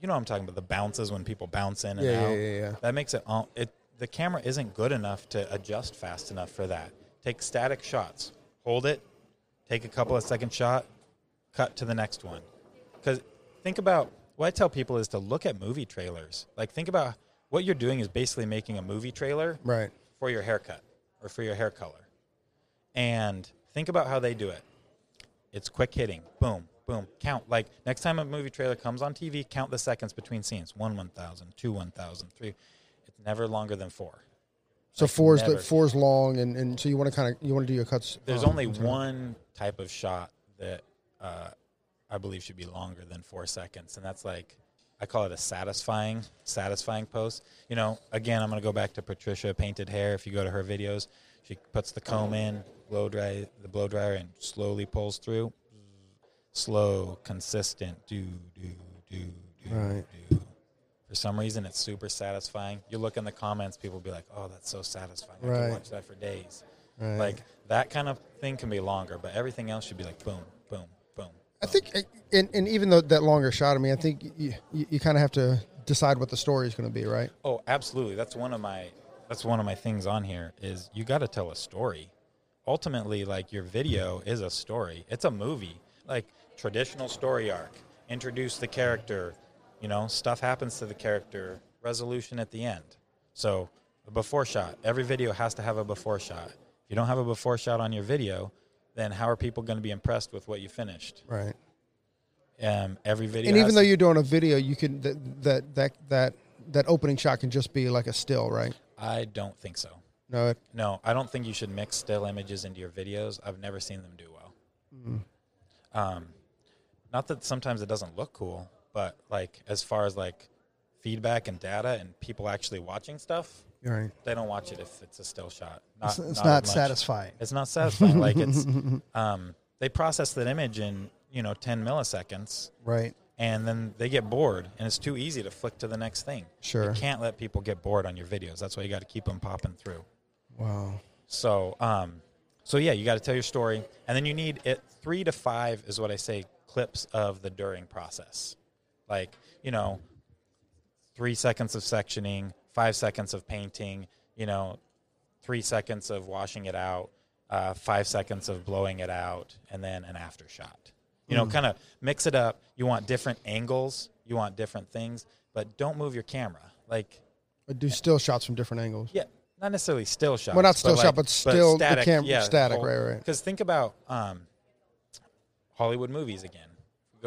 you know what I'm talking about the bounces when people bounce in and
Yeah,
out.
yeah, yeah, yeah.
That makes it all it the camera isn't good enough to adjust fast enough for that. Take static shots. Hold it, take a couple of second shot, cut to the next one. Cuz think about what I tell people is to look at movie trailers. Like think about what you're doing is basically making a movie trailer
Right.
for your haircut or for your hair color. And think about how they do it. It's quick hitting. Boom, boom. Count. Like next time a movie trailer comes on TV, count the seconds between scenes. One 1,000, two 1,000, three. It's never longer than four.
So
Like,
four's the four's long, and, and so you want to kind of you want to do your cuts.
There's
um,
only one type of shot that uh, I believe should be longer than four seconds, and that's like I call it a satisfying satisfying post. You know, again, I'm going to go back to Patricia painted hair. If you go to her videos, she puts the comb in, blow dry the blow dryer, and slowly pulls through. Slow, consistent, do do do do
Right.
do. For some reason, it's super satisfying. You look in the comments, people be like, "Oh, that's so satisfying! I
Right.
can watch that for days."
Right.
Like that kind of thing can be longer, but everything else should be like boom, boom, boom.
I
boom.
think, uh, and, and even though that longer shot, I mean, I think you you, you kind of have to decide what the story is going to be, right?
Oh, absolutely. That's one of my that's one of my things on here is you got to tell a story. Ultimately, like your video is a story. It's a movie. Like traditional story arc. Introduce the character, you know, stuff happens to the character, resolution at the end. So, a before shot. Every video has to have a before shot. If you don't have a before shot on your video, then how are people going to be impressed with what you finished?
Right.
Um, every video
And even though
to-
you're doing a video, you can that that that that that opening shot can just be like a still, right?
I don't think so.
No, it,
No, I don't think you should mix still images into your videos. I've never seen them do well. Um, not that sometimes it doesn't look cool, but like as far as like feedback and data and people actually watching stuff,
right.
they don't watch it if it's a still shot. Not,
It's, it's
not
not satisfying.
It's not satisfying. like it's um, they process that image in you know ten milliseconds,
Right.
and then they get bored, and it's too easy to flick to the next thing.
Sure.
You can't let people get bored on your videos. That's why you got to keep them popping through.
Wow.
So, um, so yeah, you got to tell your story, and then you need it. Three to five is what I say clips of the during process, like you know, three seconds of sectioning, five seconds of painting, you know, three seconds of washing it out, uh, five seconds of blowing it out, and then an after shot. You know, kind of mix it up. You want different angles, you want different things, but don't move your camera. Like,
But do still shots from different angles.
yeah, not necessarily still shots.
Well, not still
like-
shot, but still the
static.
cam-
yeah,
static, right, right.
Because think about um, Hollywood movies again.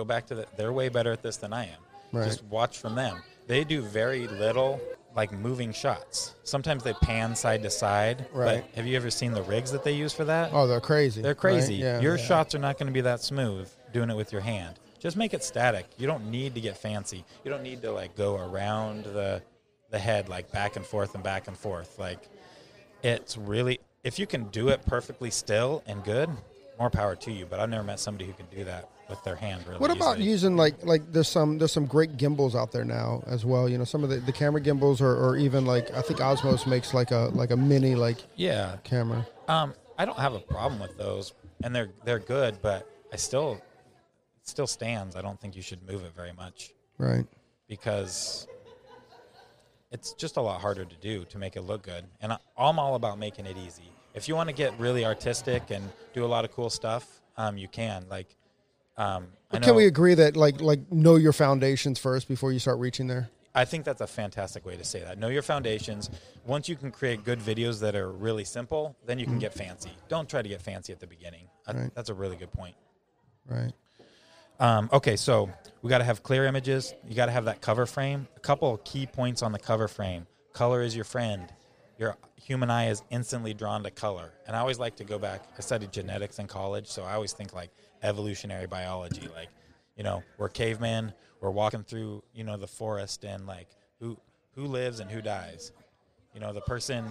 Go back to the, they're way better at this than I am.
Right.
Just watch from them. They do very little like moving shots. Sometimes they pan side to side.
Right.
But have you ever seen the rigs that they use for that?
Oh, they're crazy.
They're
right?
crazy.
Yeah.
Your
yeah.
shots are not going to be that smooth doing it with your hand. Just make it static. You don't need to get fancy. You don't need to like go around the the head like back and forth and back and forth. Like it's really if you can do it perfectly still and good, more power to you. But I've never met somebody who can do that with their hand. Really
What about
easily.
using like like there's some there's some great gimbals out there now as well. You know, some of the, the camera gimbals or, or even like I think Osmos makes like a like a mini like
Yeah,
camera.
Um, I don't have a problem with those, and they're they're good, but I still it still stands. I don't think you should move it very much
Right.
because it's just a lot harder to do to make it look good. And I, I'm all about making it easy. If you want to get really artistic and do a lot of cool stuff, um, you can. Like, um,
But
know,
can we agree that like like know your foundations first before you start reaching there?
I think that's a fantastic way to say that. Know your foundations. Once you can create good videos that are really simple, then you can get fancy. Don't try to get fancy at the beginning. I-
Right.
That's a really good point.
Right.
Um, okay, so we got to have clear images. You got to have that cover frame. A couple of key points on the cover frame. Color is your friend. Your human eye is instantly drawn to color. And I always like to go back. I studied genetics in college, so I always think like evolutionary biology. Like, you know, we're cavemen. We're walking through, you know, the forest, and like who who lives and who dies. You know, the person.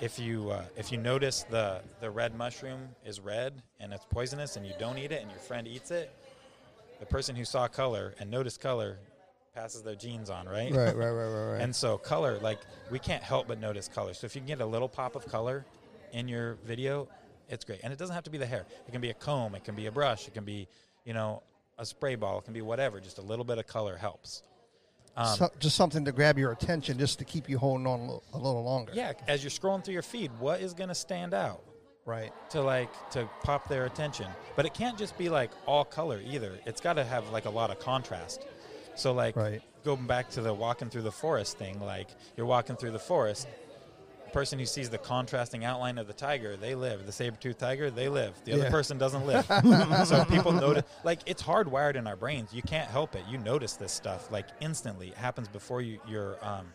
If you uh, if you notice the the red mushroom is red and it's poisonous, and you don't eat it, and your friend eats it, the person who saw color and noticed color passes their genes on, right?
Right. Right. Right. Right. Right.
And so color, like we can't help but notice color. So if you can get a little pop of color in your video, it's great. And it doesn't have to be the hair. It can be a comb, it can be a brush, it can be, you know, a spray ball, it can be whatever. Just a little bit of color helps. Um,
So- just something to grab your attention, just to keep you holding on a little, a little longer.
yeah, as you're scrolling through your feed, what is going to stand out?
Right.
to like to pop their attention. But it can't just be like all color either. It's got to have like a lot of contrast. So like
Right.
going back to the walking through the forest thing, like you're walking through the forest, person who sees the contrasting outline of the tiger, they live. The saber-toothed tiger, they live. The other
Yeah.
person doesn't live. so people notice like it's hardwired in our brains. You can't help it. You notice this stuff like instantly. It happens before you your um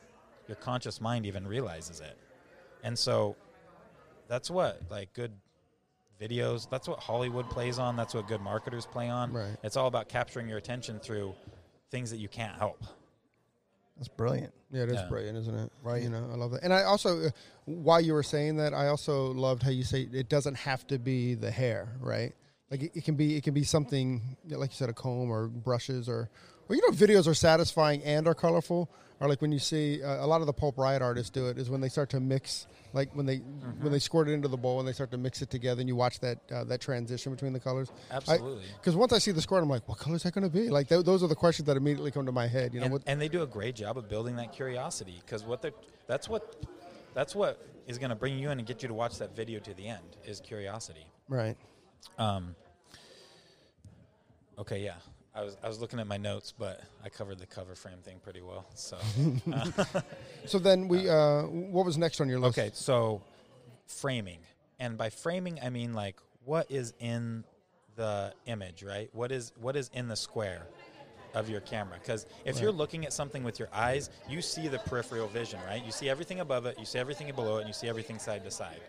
your conscious mind even realizes it. And so that's what like good videos that's what hollywood plays on that's what good marketers play on
Right.
it's all about capturing your attention through things that you can't help
That's brilliant.
Yeah, it is
Yeah.
brilliant, isn't it?
Right.
You know, I love that. And I also, uh, while you were saying that, I also loved how you say it doesn't have to be the hair, right? Like it, it can be, it can be something like you said, a comb or brushes or, or you know, videos are satisfying and are colorful. Or like when you see uh, a lot of the pulp riot artists do it is when they start to mix, like when they when they squirt it into the bowl and they start to mix it together, and you watch that uh, that transition between the colors.
Absolutely.
Because once I see the squirt, I'm like, what color is that going to be? Like th- those are the questions that immediately come to my head. You know,
and,
what,
and they do a great job of building that curiosity because what they're that's what that's what is going to bring you in and get you to watch that video to the end is curiosity
right?
um, okay yeah I was, I was looking at my notes, but I covered the cover frame thing pretty well. So,
So then we, uh, what was next on your list?
Okay, so framing. And by framing I mean like what is in the image, right? What is what is in the square of your camera? Cuz if you're looking at something with your eyes, you see the peripheral vision, right? You see everything above it, you see everything below it, and you see everything side to side.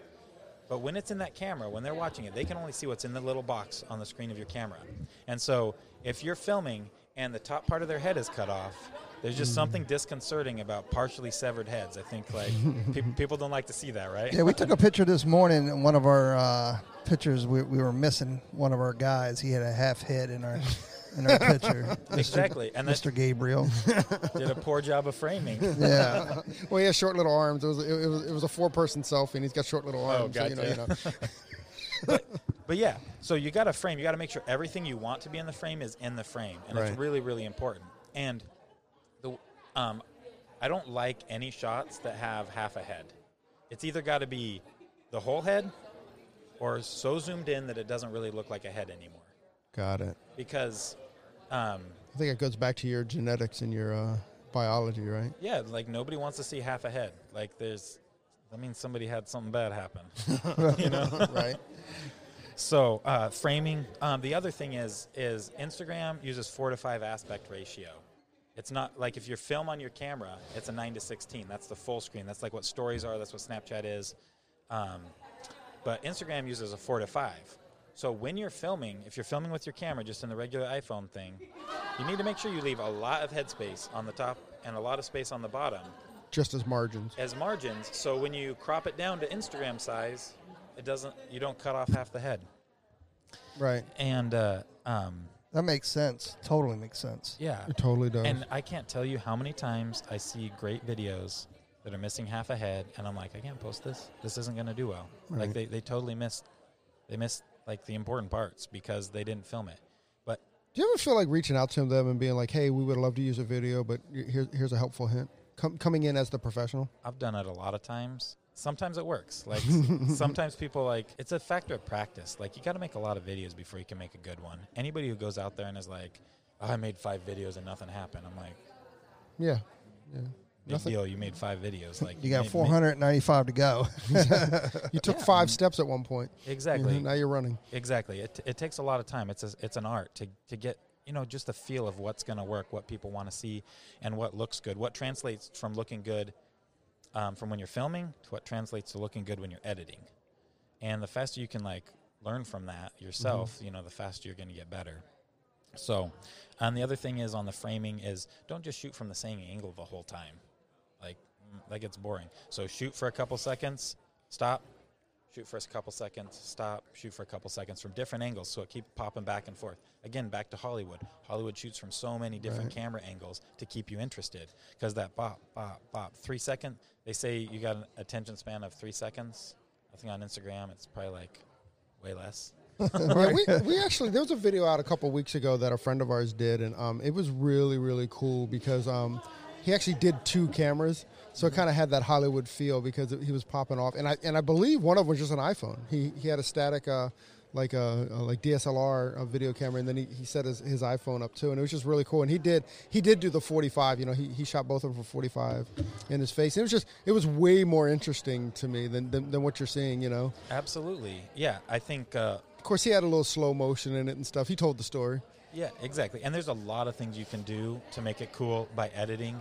But when it's in that camera, when they're watching it, they can only see what's in the little box on the screen of your camera. And so if you're filming and the top part of their head is cut off, there's just something disconcerting about partially severed heads. I think like pe- people don't like to see that, right?
Yeah, we took a picture this morning. and One of our uh, pictures, we, we were missing one of our guys. He had a half head in our in our picture. Mr.
Exactly, and
Mr. Gabriel.
did a poor job of framing.
Yeah,
Well, he has short little arms. It was it, was it was a four person selfie, and he's got short little
Oh,
arms. so, you know, you know.
But yeah, so you got to frame. You got to make sure everything you want to be in the frame is in the frame, and
Right.
it's really, really important. And the, um, I don't like any shots that have half a head. It's either got to be the whole head, or so zoomed in that it doesn't really look like a head anymore.
Got it.
Because, um,
I think it goes back to your genetics and your uh, biology, right?
yeah, like nobody wants to see half a head. Like there's, that means somebody had something bad happen. you know.
right.
So uh, framing. Um, the other thing is is Instagram uses four to five aspect ratio. It's not like if you film on your camera, it's a nine to sixteen. That's the full screen. That's like what stories are. That's what Snapchat is. Um, but Instagram uses a four to five. So when you're filming, if you're filming with your camera, just in the regular iPhone thing, you need to make sure you leave a lot of headspace on the top and a lot of space on the bottom
just as margins.
as margins. So when you crop it down to Instagram size, it doesn't. You don't cut off half the head.
Right.
And uh, um,
That makes sense. Totally makes sense.
yeah,
It totally does.
And I can't tell you how many times I see great videos that are missing half a head, and I'm like, I can't post this. This isn't going to do well. Like they, they totally missed, they missed like the important parts because they didn't film it. But
Do you ever feel like reaching out to them and being like, "Hey, we would love to use a video, but here's here's a helpful hint." Com- coming in as the professional.
I've done it a lot of times. Sometimes it works. Like sometimes people like it's a factor of practice. Like you got to make a lot of videos before you can make a good one. Anybody who goes out there and is like, oh, "I made five videos and nothing happened," I'm like,
Yeah. Yeah.
"Big
Nothing-
deal. You made five videos. Like
You got
made-
495 to go.
You took
Yeah.
five steps at one point.
Exactly.
Now you're running.
Exactly. It, it takes a lot of time. It's a, it's an art to, to get you know just a feel of what's going to work, what people want to see, and what looks good. What translates from looking good um, from when you're filming to what translates to looking good when you're editing. And the faster you can like learn from that yourself, you know, the faster you're going to get better. So, and the other thing is on the framing is don't just shoot from the same angle the whole time. Like mm, that gets boring. So shoot for a couple seconds, stop, shoot for a couple seconds, stop, shoot for a couple seconds from different angles so it keeps popping back and forth. Again, back to Hollywood. Hollywood shoots from so many different camera angles to keep you interested because that bop, bop, bop, three second, they say you got an attention span of three seconds. I think on Instagram it's probably like way less.
yeah, we, we actually there was a video out a couple weeks ago that a friend of ours did, and um, it was really really cool because um, he actually did two cameras, so it kind of had that Hollywood feel because it, he was popping off, and I and I believe one of them was just an iPhone. He he had a static. Uh, like a, a like DSLR a video camera, and then he, he set his, his iPhone up too, and it was just really cool. And he did he did do the 45. You know, he, he shot both of them for 45 in his face. And it was just it was way more interesting to me than than, than what you're seeing. You know,
Absolutely. Yeah, I think uh,
of course he had a little slow motion in it and stuff. He told the story.
Yeah, exactly. And there's a lot of things you can do to make it cool by editing.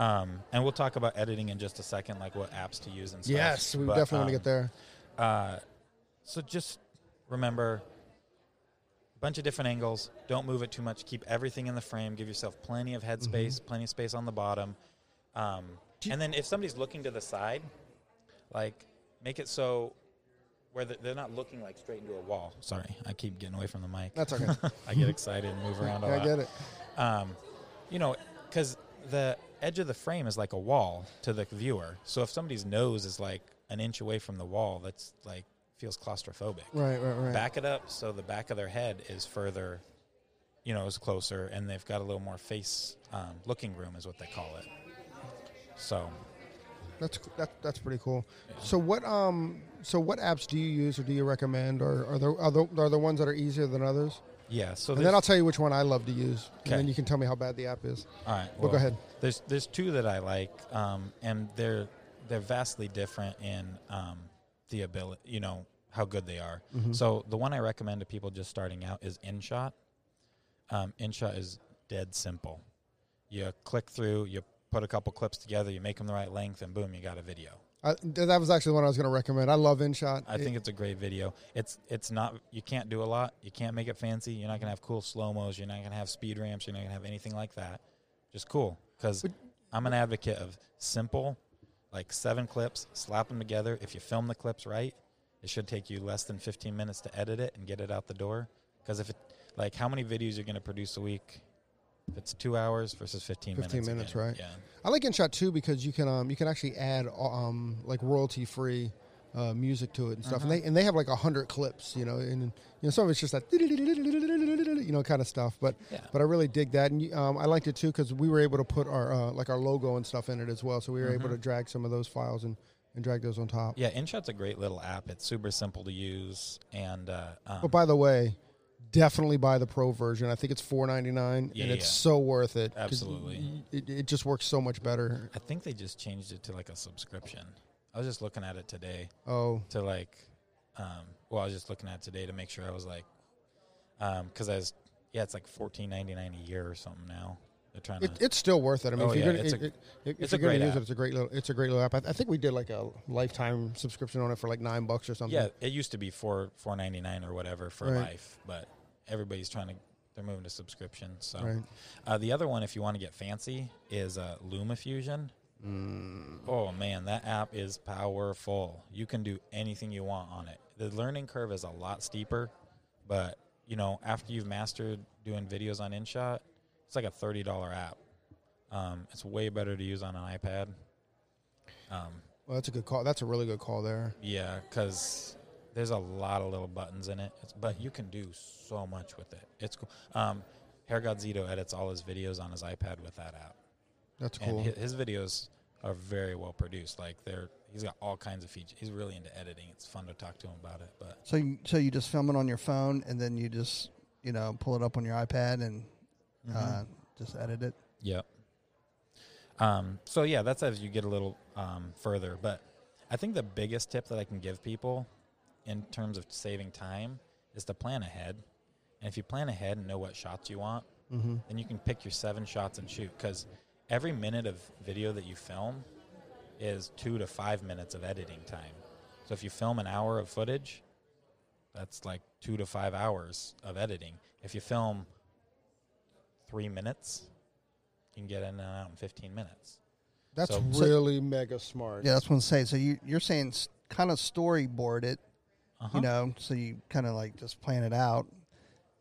Um, and we'll talk about editing in just a second, like what apps to use and stuff.
Yes, we
But,
definitely want
um,
to get there.
Uh, so just remember a bunch of different angles. Don't move it too much. Keep everything in the frame. Give yourself plenty of head space, plenty of space on the bottom. Um, and then if somebody's looking to the side, like make it so where they're they're not looking like straight into a wall. Sorry, I keep getting away from the mic.
That's okay.
I get excited and move around a
I
lot.
I get it.
Um, you know, because the edge of the frame is like a wall to the viewer. So if somebody's nose is like an inch away from the wall, that's like feels claustrophobic.
Right, right, right.
Back it up so the back of their head is further, you know, is closer, and they've got a little more face um, looking room, is what they call it. So
That's that, that's pretty cool. So what um so what apps do you use or do you recommend or are there are there, are there ones that are easier than others?
yeah, so
And then I'll tell you which one I love to use,
Okay.
and then you can tell me how bad the app is.
All right.
Well, go ahead.
There's there's two that I like, um, and they're they're vastly different in um, the ability, you know, how good they are.
Mm-hmm.
So the one I recommend to people just starting out is InShot. Um, InShot is dead simple. You click through, you put a couple clips together, you make them the right length, and boom, you got a video.
I, that was actually one I was going to recommend. I love InShot.
I think it's a great video. It's it's not you can't do a lot. You can't make it fancy. You're not gonna have cool slow mos. You're not gonna have speed ramps. You're not gonna have anything like that. Just cool. Because I'm an advocate of simple, like seven clips. Slap them together. If you film the clips right, it should take you less than 15 minutes to edit it and get it out the door. Because if it like how many videos you're gonna produce a week? If it's two hours versus 15,
15
minutes.
minutes,
again.
right?
Yeah.
I like InShot too because you can um you can actually add um like royalty free. Uh, music to it and stuff, and they and they have like a hundred clips, you know, and you know some of it's just that you know kind of stuff. But
Yeah.
but I really dig that, and um, I liked it too because we were able to put our uh, like our logo and stuff in it as well, so we were able to drag some of those files and, and drag those on top.
Yeah, InShot's a great little app. It's super simple to use, and uh, um,
But by the way, definitely buy the pro version. I think it's four ninety nine,
Yeah,
and it's
yeah.
so worth it.
Absolutely.
it, it just works so much better.
I think they just changed it to like a subscription. I was just looking at it today
Oh,
to like, um, well, I was just looking at it today to make sure I was like, because I was, yeah, it's like fourteen ninety nine a year or something now. They're trying
it,
to.
it's still worth it. I mean,
Oh,
if you're
yeah,
gonna,
it's
it,
a-
it, if
it's
you're
a
gonna
great
use
app.
it, it's a great little, it's a great little app. I, I think we did like a lifetime subscription on it for like nine bucks or something.
yeah, it used to be four four ninety nine or whatever for
Right.
life, but everybody's trying to. They're moving to subscription. So
Right.
uh, the other one, if you want to get fancy, is uh, LumaFusion. Oh man, that app is powerful. You can do anything you want on it. The learning curve is a lot steeper, but you know, after you've mastered doing videos on InShot, it's like a thirty dollar app. Um, it's way better to use on an iPad. Um,
Well, that's a good call. That's a really good call there.
yeah, because there's a lot of little buttons in it, it's, but you can do so much with it. It's cool. Um, Hair God Zito edits all his videos on his iPad with that app.
That's
and
cool.
his videos are very well produced. Like they're he's got all kinds of features. He's really into editing. It's fun to talk to him about it. But
So you, so you just film it on your phone and then you just you know pull it up on your iPad and
Mm-hmm.
uh, just edit it.
yep. Um, so yeah, that's as you get a little um, further. But I think the biggest tip that I can give people in terms of saving time is to plan ahead. And if you plan ahead and know what shots you want,
Mm-hmm.
then you can pick your seven shots and shoot. Because every minute of video that you film is two to five minutes of editing time. So if you film an hour of footage, that's like two to five hours of editing. If you film three minutes, you can get in and out in 15 minutes.
That's
So-
really mega smart.
Yeah, that's what I'm saying. So you you're saying kind of storyboard it,
Uh-huh.
you know, so you kind of like just plan it out.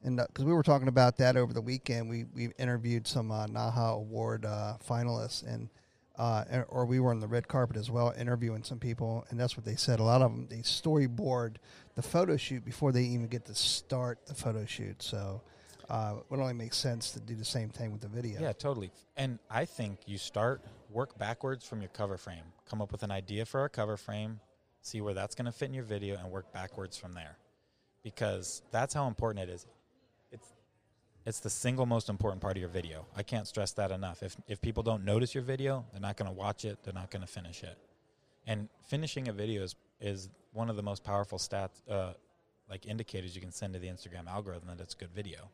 And because we were talking about that over the weekend, we we interviewed some uh, NAHA Award uh, finalists, and uh, or we were on the red carpet as well, interviewing some people, and that's what they said. A lot of them they storyboard the photo shoot before they even get to start the photo shoot. So uh, it would only make sense to do the same thing with the video.
Yeah, totally. And I think you start work backwards from your cover frame. Come up with an idea for a cover frame, see where that's going to fit in your video, and work backwards from there. Because that's how important it is. It's the single most important part of your video. I can't stress that enough. If if people don't notice your video, they're not going to watch it. They're not going to finish it. And finishing a video is is one of the most powerful stats, uh, like indicators you can send to the Instagram algorithm that it's a good video.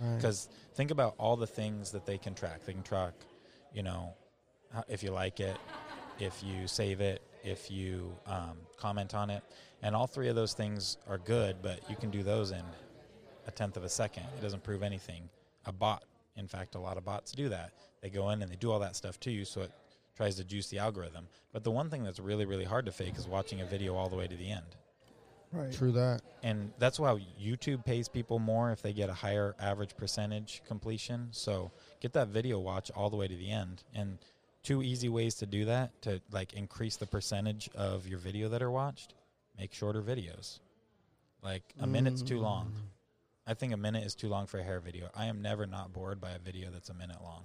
Right.
Because think about all the things that they can track. They can track, you know, if you like it, if you save it, if you um, comment on it, and all three of those things are good. But you can do those in a tenth of a second. It doesn't prove anything. A bot, in fact, a lot of bots do that. They go in and they do all that stuff to you, so it tries to juice the algorithm. But the one thing that's really, really hard to fake is watching a video all the way to the end
right.
True that.
and that's why YouTube pays people more if they get a higher average percentage completion. So get that video watch all the way to the end. And two easy ways to do that to like increase the percentage of your video that are watched, make shorter videos. Like a minute's too long. Mm. I think a minute is too long for a hair video. I am never not bored by a video that's a minute long.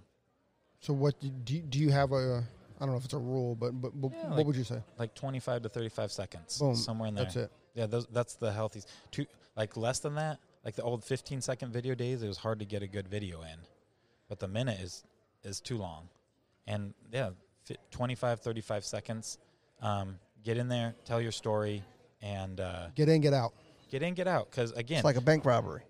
So what do do you, do you have a? I don't know if it's a rule, but but, but
Yeah,
what
like-
would you say?
Like 25 to 35 seconds.
Boom.
Somewhere in there.
That's it.
Yeah, those, that's the healthy. Two, like less than that, like the old 15 second video days, it was hard to get a good video in. But the minute is is too long. And yeah, fi 25, 35 seconds. Um, get in there, tell your story, and uh,
Get in, get out.
get in, get out. Because again,
It's like a bank robbery.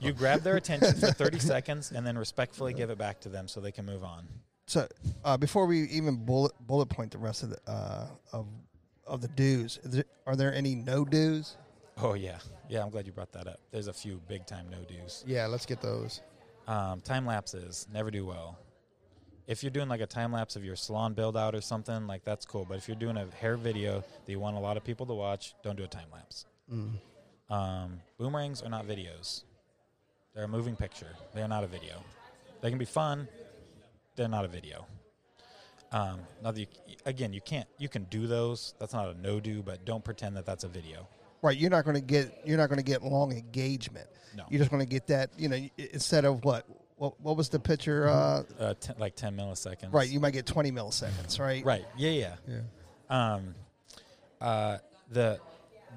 You grab their attention for 30 seconds and then respectfully give it back to them so they can move on.
So uh, before we even bullet bullet point the rest of the uh, of of the dues, is there, are there any no dues?
Oh, yeah. Yeah, I'm glad you brought that up. There's a few big time no dos.
Yeah, let's get those.
Um, time lapses never do well. If you're doing like a time lapse of your salon build out or something, like that's cool. But if you're doing a hair video that you want a lot of people to watch, don't do a time lapse.
Mm.
Um, boomerangs are not videos. They're a moving picture. They're not a video. They can be fun. They're not a video. Um, now you, again, you can't. You can do those. That's not a no do, but don't pretend that that's a video.
Right, you're not going to get you're not going to get long engagement.
No.
You're just going to get that you know instead of what what, what was the picture? Uh,
Uh, t- like ten milliseconds.
right, you might get 20 milliseconds. Right,
Right. Yeah. Yeah.
Yeah.
Um, uh, the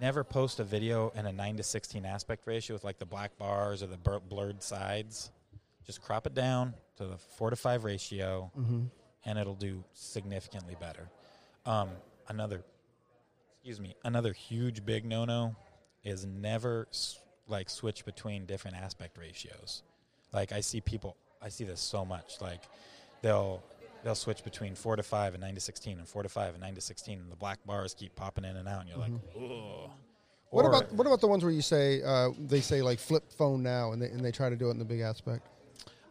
never post a video in a nine to sixteen aspect ratio with like the black bars or the bur- blurred sides. Just crop it down to the four to five ratio, and it'll do significantly better. Um, another, excuse me, another huge big no no is never s- like switch between different aspect ratios. Like I see people, I see this so much. Like they'll they'll switch between four to five and nine to sixteen, and four to five and nine to sixteen, and the black bars keep popping in and out, and you're like, ugh.
What
Or-
about what about the ones where you say uh, they say like flip phone now and they and they try to do it in the big aspect?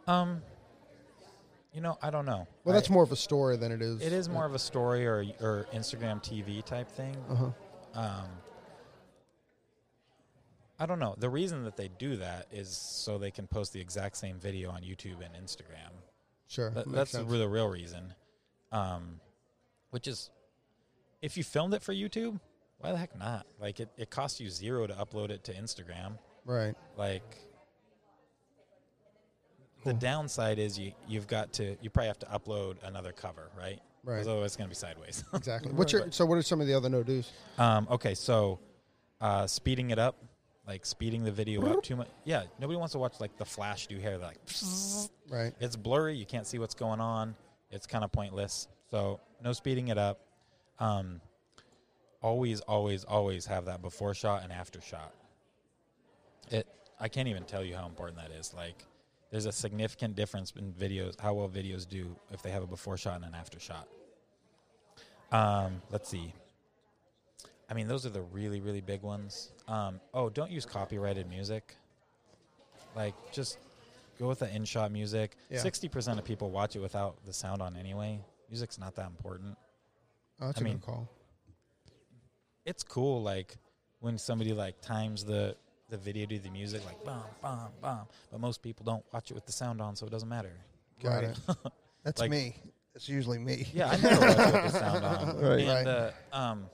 Um, You know, I don't know.
Well, that's
I-
more of a story than it is.
It is more of a story or or Instagram TV type thing.
Uh-huh.
Um, I don't know. The reason that they do that is so they can post the exact same video on YouTube and Instagram.
Sure.
That, that's
sense.
the real reason. Um, which is, if you filmed it for YouTube, why the heck not? Like it, it costs you zero to upload it to Instagram.
right.
Like the downside is you you've got to you probably have to upload another cover, right?
Right.
otherwise it's gonna be sideways.
Exactly. What's your so? What are some of the other no dos?
Um, okay, so uh, speeding it up, like speeding the video up too much. Yeah, nobody wants to watch like the flash do hair. Like
Right.
it's blurry, you can't see what's going on. It's kind of pointless. So no speeding it up. Um, always, always, always have that before shot and after shot. It. I can't even tell you how important that is. Like, there's a significant difference in videos, how well videos do if they have a before shot and an after shot. Um, let's see. I mean, those are the really, really big ones. Um, oh, don't use copyrighted music. Like, just go with the InShot music.
Yeah.
Sixty percent of people watch it without the sound on anyway. Music's not that important.
Oh, that's
I
a
mean-
good call.
It's cool, like when somebody like times the the video to the music, like bum bum bum. But most people don't watch it with the sound on, so it doesn't matter.
Got
Right.
it.
That's
Like-
me. It's usually me.
Yeah, I never watch it with the sound on.
Right.
And uh, um,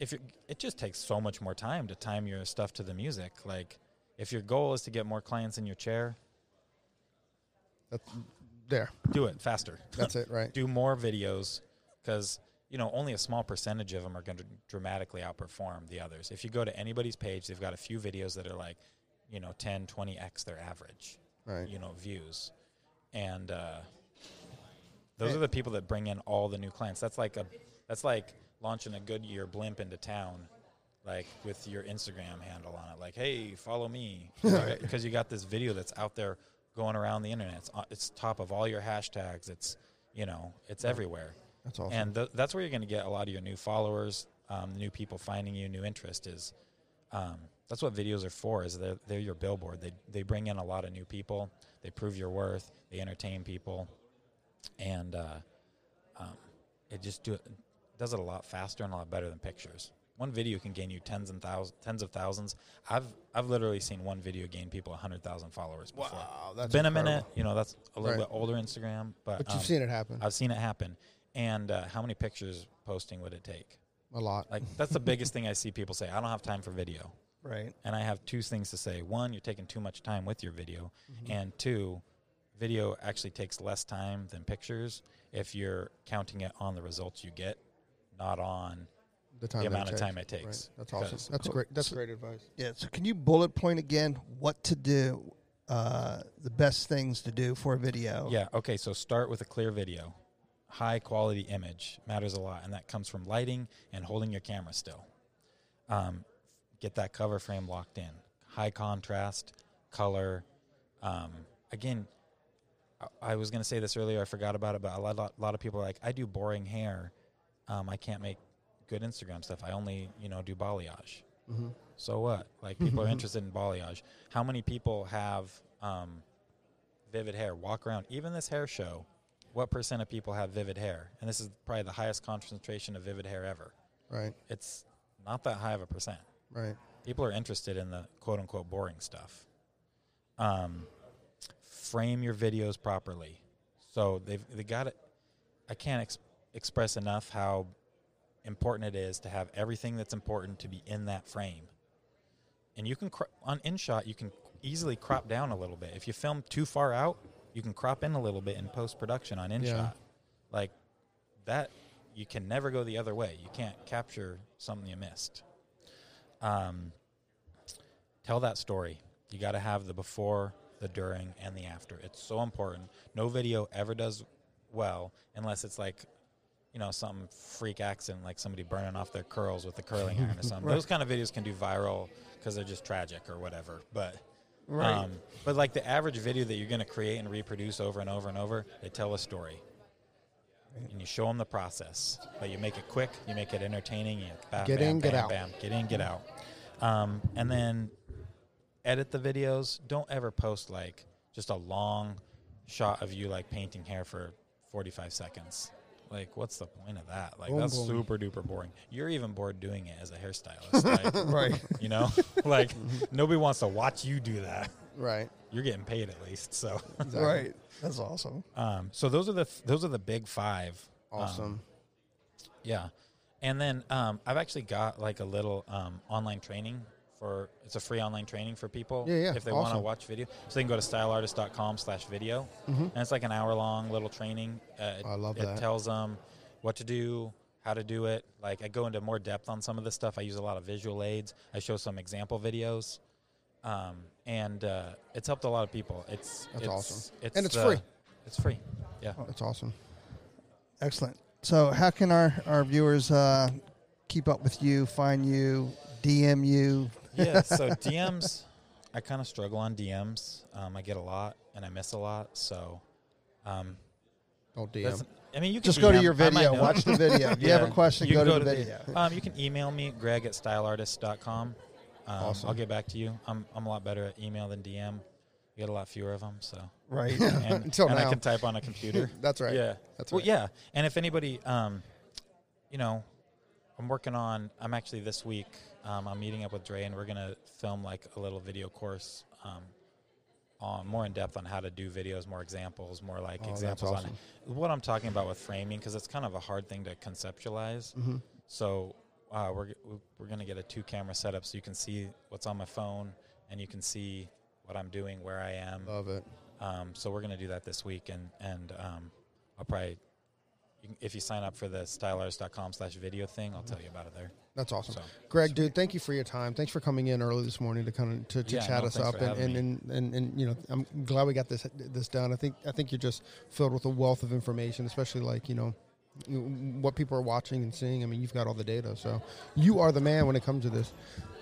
if you it just takes so much more time to time your stuff to the music. Like, if your goal is to get more clients in your chair,
That's, there.
do it faster.
That's it. Right.
do more videos because you know only a small percentage of them are going to dramatically outperform the others if you go to anybody's page they've got a few videos that are like you know 10 20x their average
Right.
you know views and uh, those are the people that bring in all the new clients that's like a that's like launching a goodyear blimp into town like with your instagram handle on it like hey follow me because you got this video that's out there going around the internet it's, uh, it's top of all your hashtags it's you know it's everywhere
That's awesome.
and th- that's where you're going to get a lot of your new followers, um, new people finding you, new interest is. Um, that's what videos are for. Is they're they're your billboard. They they bring in a lot of new people. They prove your worth. They entertain people, and uh, um, it just do it does it a lot faster and a lot better than pictures. One video can gain you tens and thousands, tens of thousands. I've I've literally seen one video gain people hundred thousand followers before.
Wow, that's
it's been a minute. You know, that's a little
Right.
bit older Instagram, but
But you've
um,
seen it happen
I've seen it happen. And uh, how many pictures posting would it take?
a lot.
Like that's the biggest thing I see people say. I don't have time for video.
Right.
And I have two things to say. One, you're taking too much time with your video,
Mm-hmm.
and two, video actually takes less time than pictures if you're counting it on the results you get, not on
the time
the
that
amount of time it takes.
Right. That's awesome. That's
Cool.
great. That's
So-
great advice.
Yeah. So can you bullet point again what to do? Uh, the best things to do for a video.
Yeah. Okay. So start with a clear video. High quality image matters a lot, and that comes from lighting and holding your camera still. Um, get that cover frame locked in. High contrast, color. Um, again, I, I was going to say this earlier. I forgot about it, but a lot, lot, lot of people are like, I do boring hair. Um, I can't make good Instagram stuff. I only, you know, do balayage.
Mm-hmm.
So what? Like people are interested in balayage. How many people have um, vivid hair? Walk around. Even this hair show, what percent of people have vivid hair? And this is probably the highest concentration of vivid hair ever.
Right.
It's not that high of a percent.
Right.
People are interested in the quote unquote boring stuff. Um, frame your videos properly. So they've they got it. I can't ex- express enough how important it is to have everything that's important to be in that frame. And you can cro- on InShot you can easily crop down a little bit. If you film too far out, you can crop in a little bit in post production on InShot.
Yeah.
Like that, you can never go the other way. You can't capture something you missed. Um, tell that story. You got to have the before, the during, and the after. It's so important. No video ever does well unless it's like, you know, some freak accident, like somebody burning off their curls with a curling iron or something. Those kind of videos can do viral because they're just tragic or whatever. But
Right.
um, but like the average video that you're going to create and reproduce over and over and over, they tell a story. And you show them the process, but you make it quick, you make it entertaining. You bam,
Get
bam,
in, get
bam,
out.
Bam, get in, get out. Um, and then edit the videos. Don't ever post like just a long, shot of you like painting hair for 45 seconds. Like, what's the point of that? Like,
Boom,
that's
boom.
super duper boring. You're even bored doing it as a hairstylist. Like,
Right.
you know, like nobody wants to watch you do that.
Right.
You're getting paid at least. So.
Right. That's awesome.
um, so those are the those are the big five. Um,
Awesome.
Yeah, and then um, I've actually got like a little um, online training for it's a free online training for people.
Yeah, yeah,
If they want to watch video, so they can go to styleartist.com slash video. and it's like an hour long little training. Uh, it,
Mm-hmm. I love
it
that.
tells them what to do, how to do it. Like I go into more depth on some of this stuff. I use a lot of visual aids. I show some example videos. Um, and uh, it's helped a lot of people. It's
That's
it's,
awesome.
It's,
And it's
uh,
free.
It's free. Yeah.
That's awesome.
Excellent. So, how can our, our viewers uh, keep up with you, find you, DM you?
Yeah. So DMs, I kind of struggle on DMs. Um, I get a lot and I miss a lot. So, um,
Don't DM.
I mean, you can
Just go to your video, watch the video. If you have a question,
You
go
can
to the video.
um, you can email me, Greg at styleartist.com. Um,
Awesome.
I'll get back to you. I'm, I'm a lot better at email than DM. We get a lot fewer of them. So,
Right.
and,
Until
and I can type on a computer.
That's right.
Yeah.
That's right.
well, yeah. And if anybody, um, you know, I'm working on. I'm actually this week. Um, I'm meeting up with Dre, and we're gonna film like a little video course, um, on more in depth on how to do videos, more examples, more like
Oh,
examples
awesome.
on what I'm talking about with framing, because it's kind of a hard thing to conceptualize.
Mm-hmm.
So uh, we're we're gonna get a two camera setup so you can see what's on my phone and you can see what I'm doing, where I am.
Love it.
Um, so we're going to do that this week, and and um, I'll probably, if you sign up for the styleartist.com slash video thing, I'll tell you about it there.
That's awesome.
So,
Greg, dude, thank you for your time. Thanks for coming in early this morning to kind of to, to
Yeah,
chat
no,
us up and and, and, and and you know I'm glad we got this this done. I think I think you're just filled with a wealth of information, especially like you know what people are watching and seeing. I mean, you've got all the data, so you are the man when it comes to this.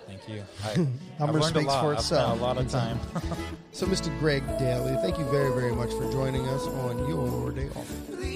thank you. I, I've
Number speaks
lot.
for
I've
itself.
a lot of time.
So, Mr. Greg Daly, thank you very very much for joining us on your day off.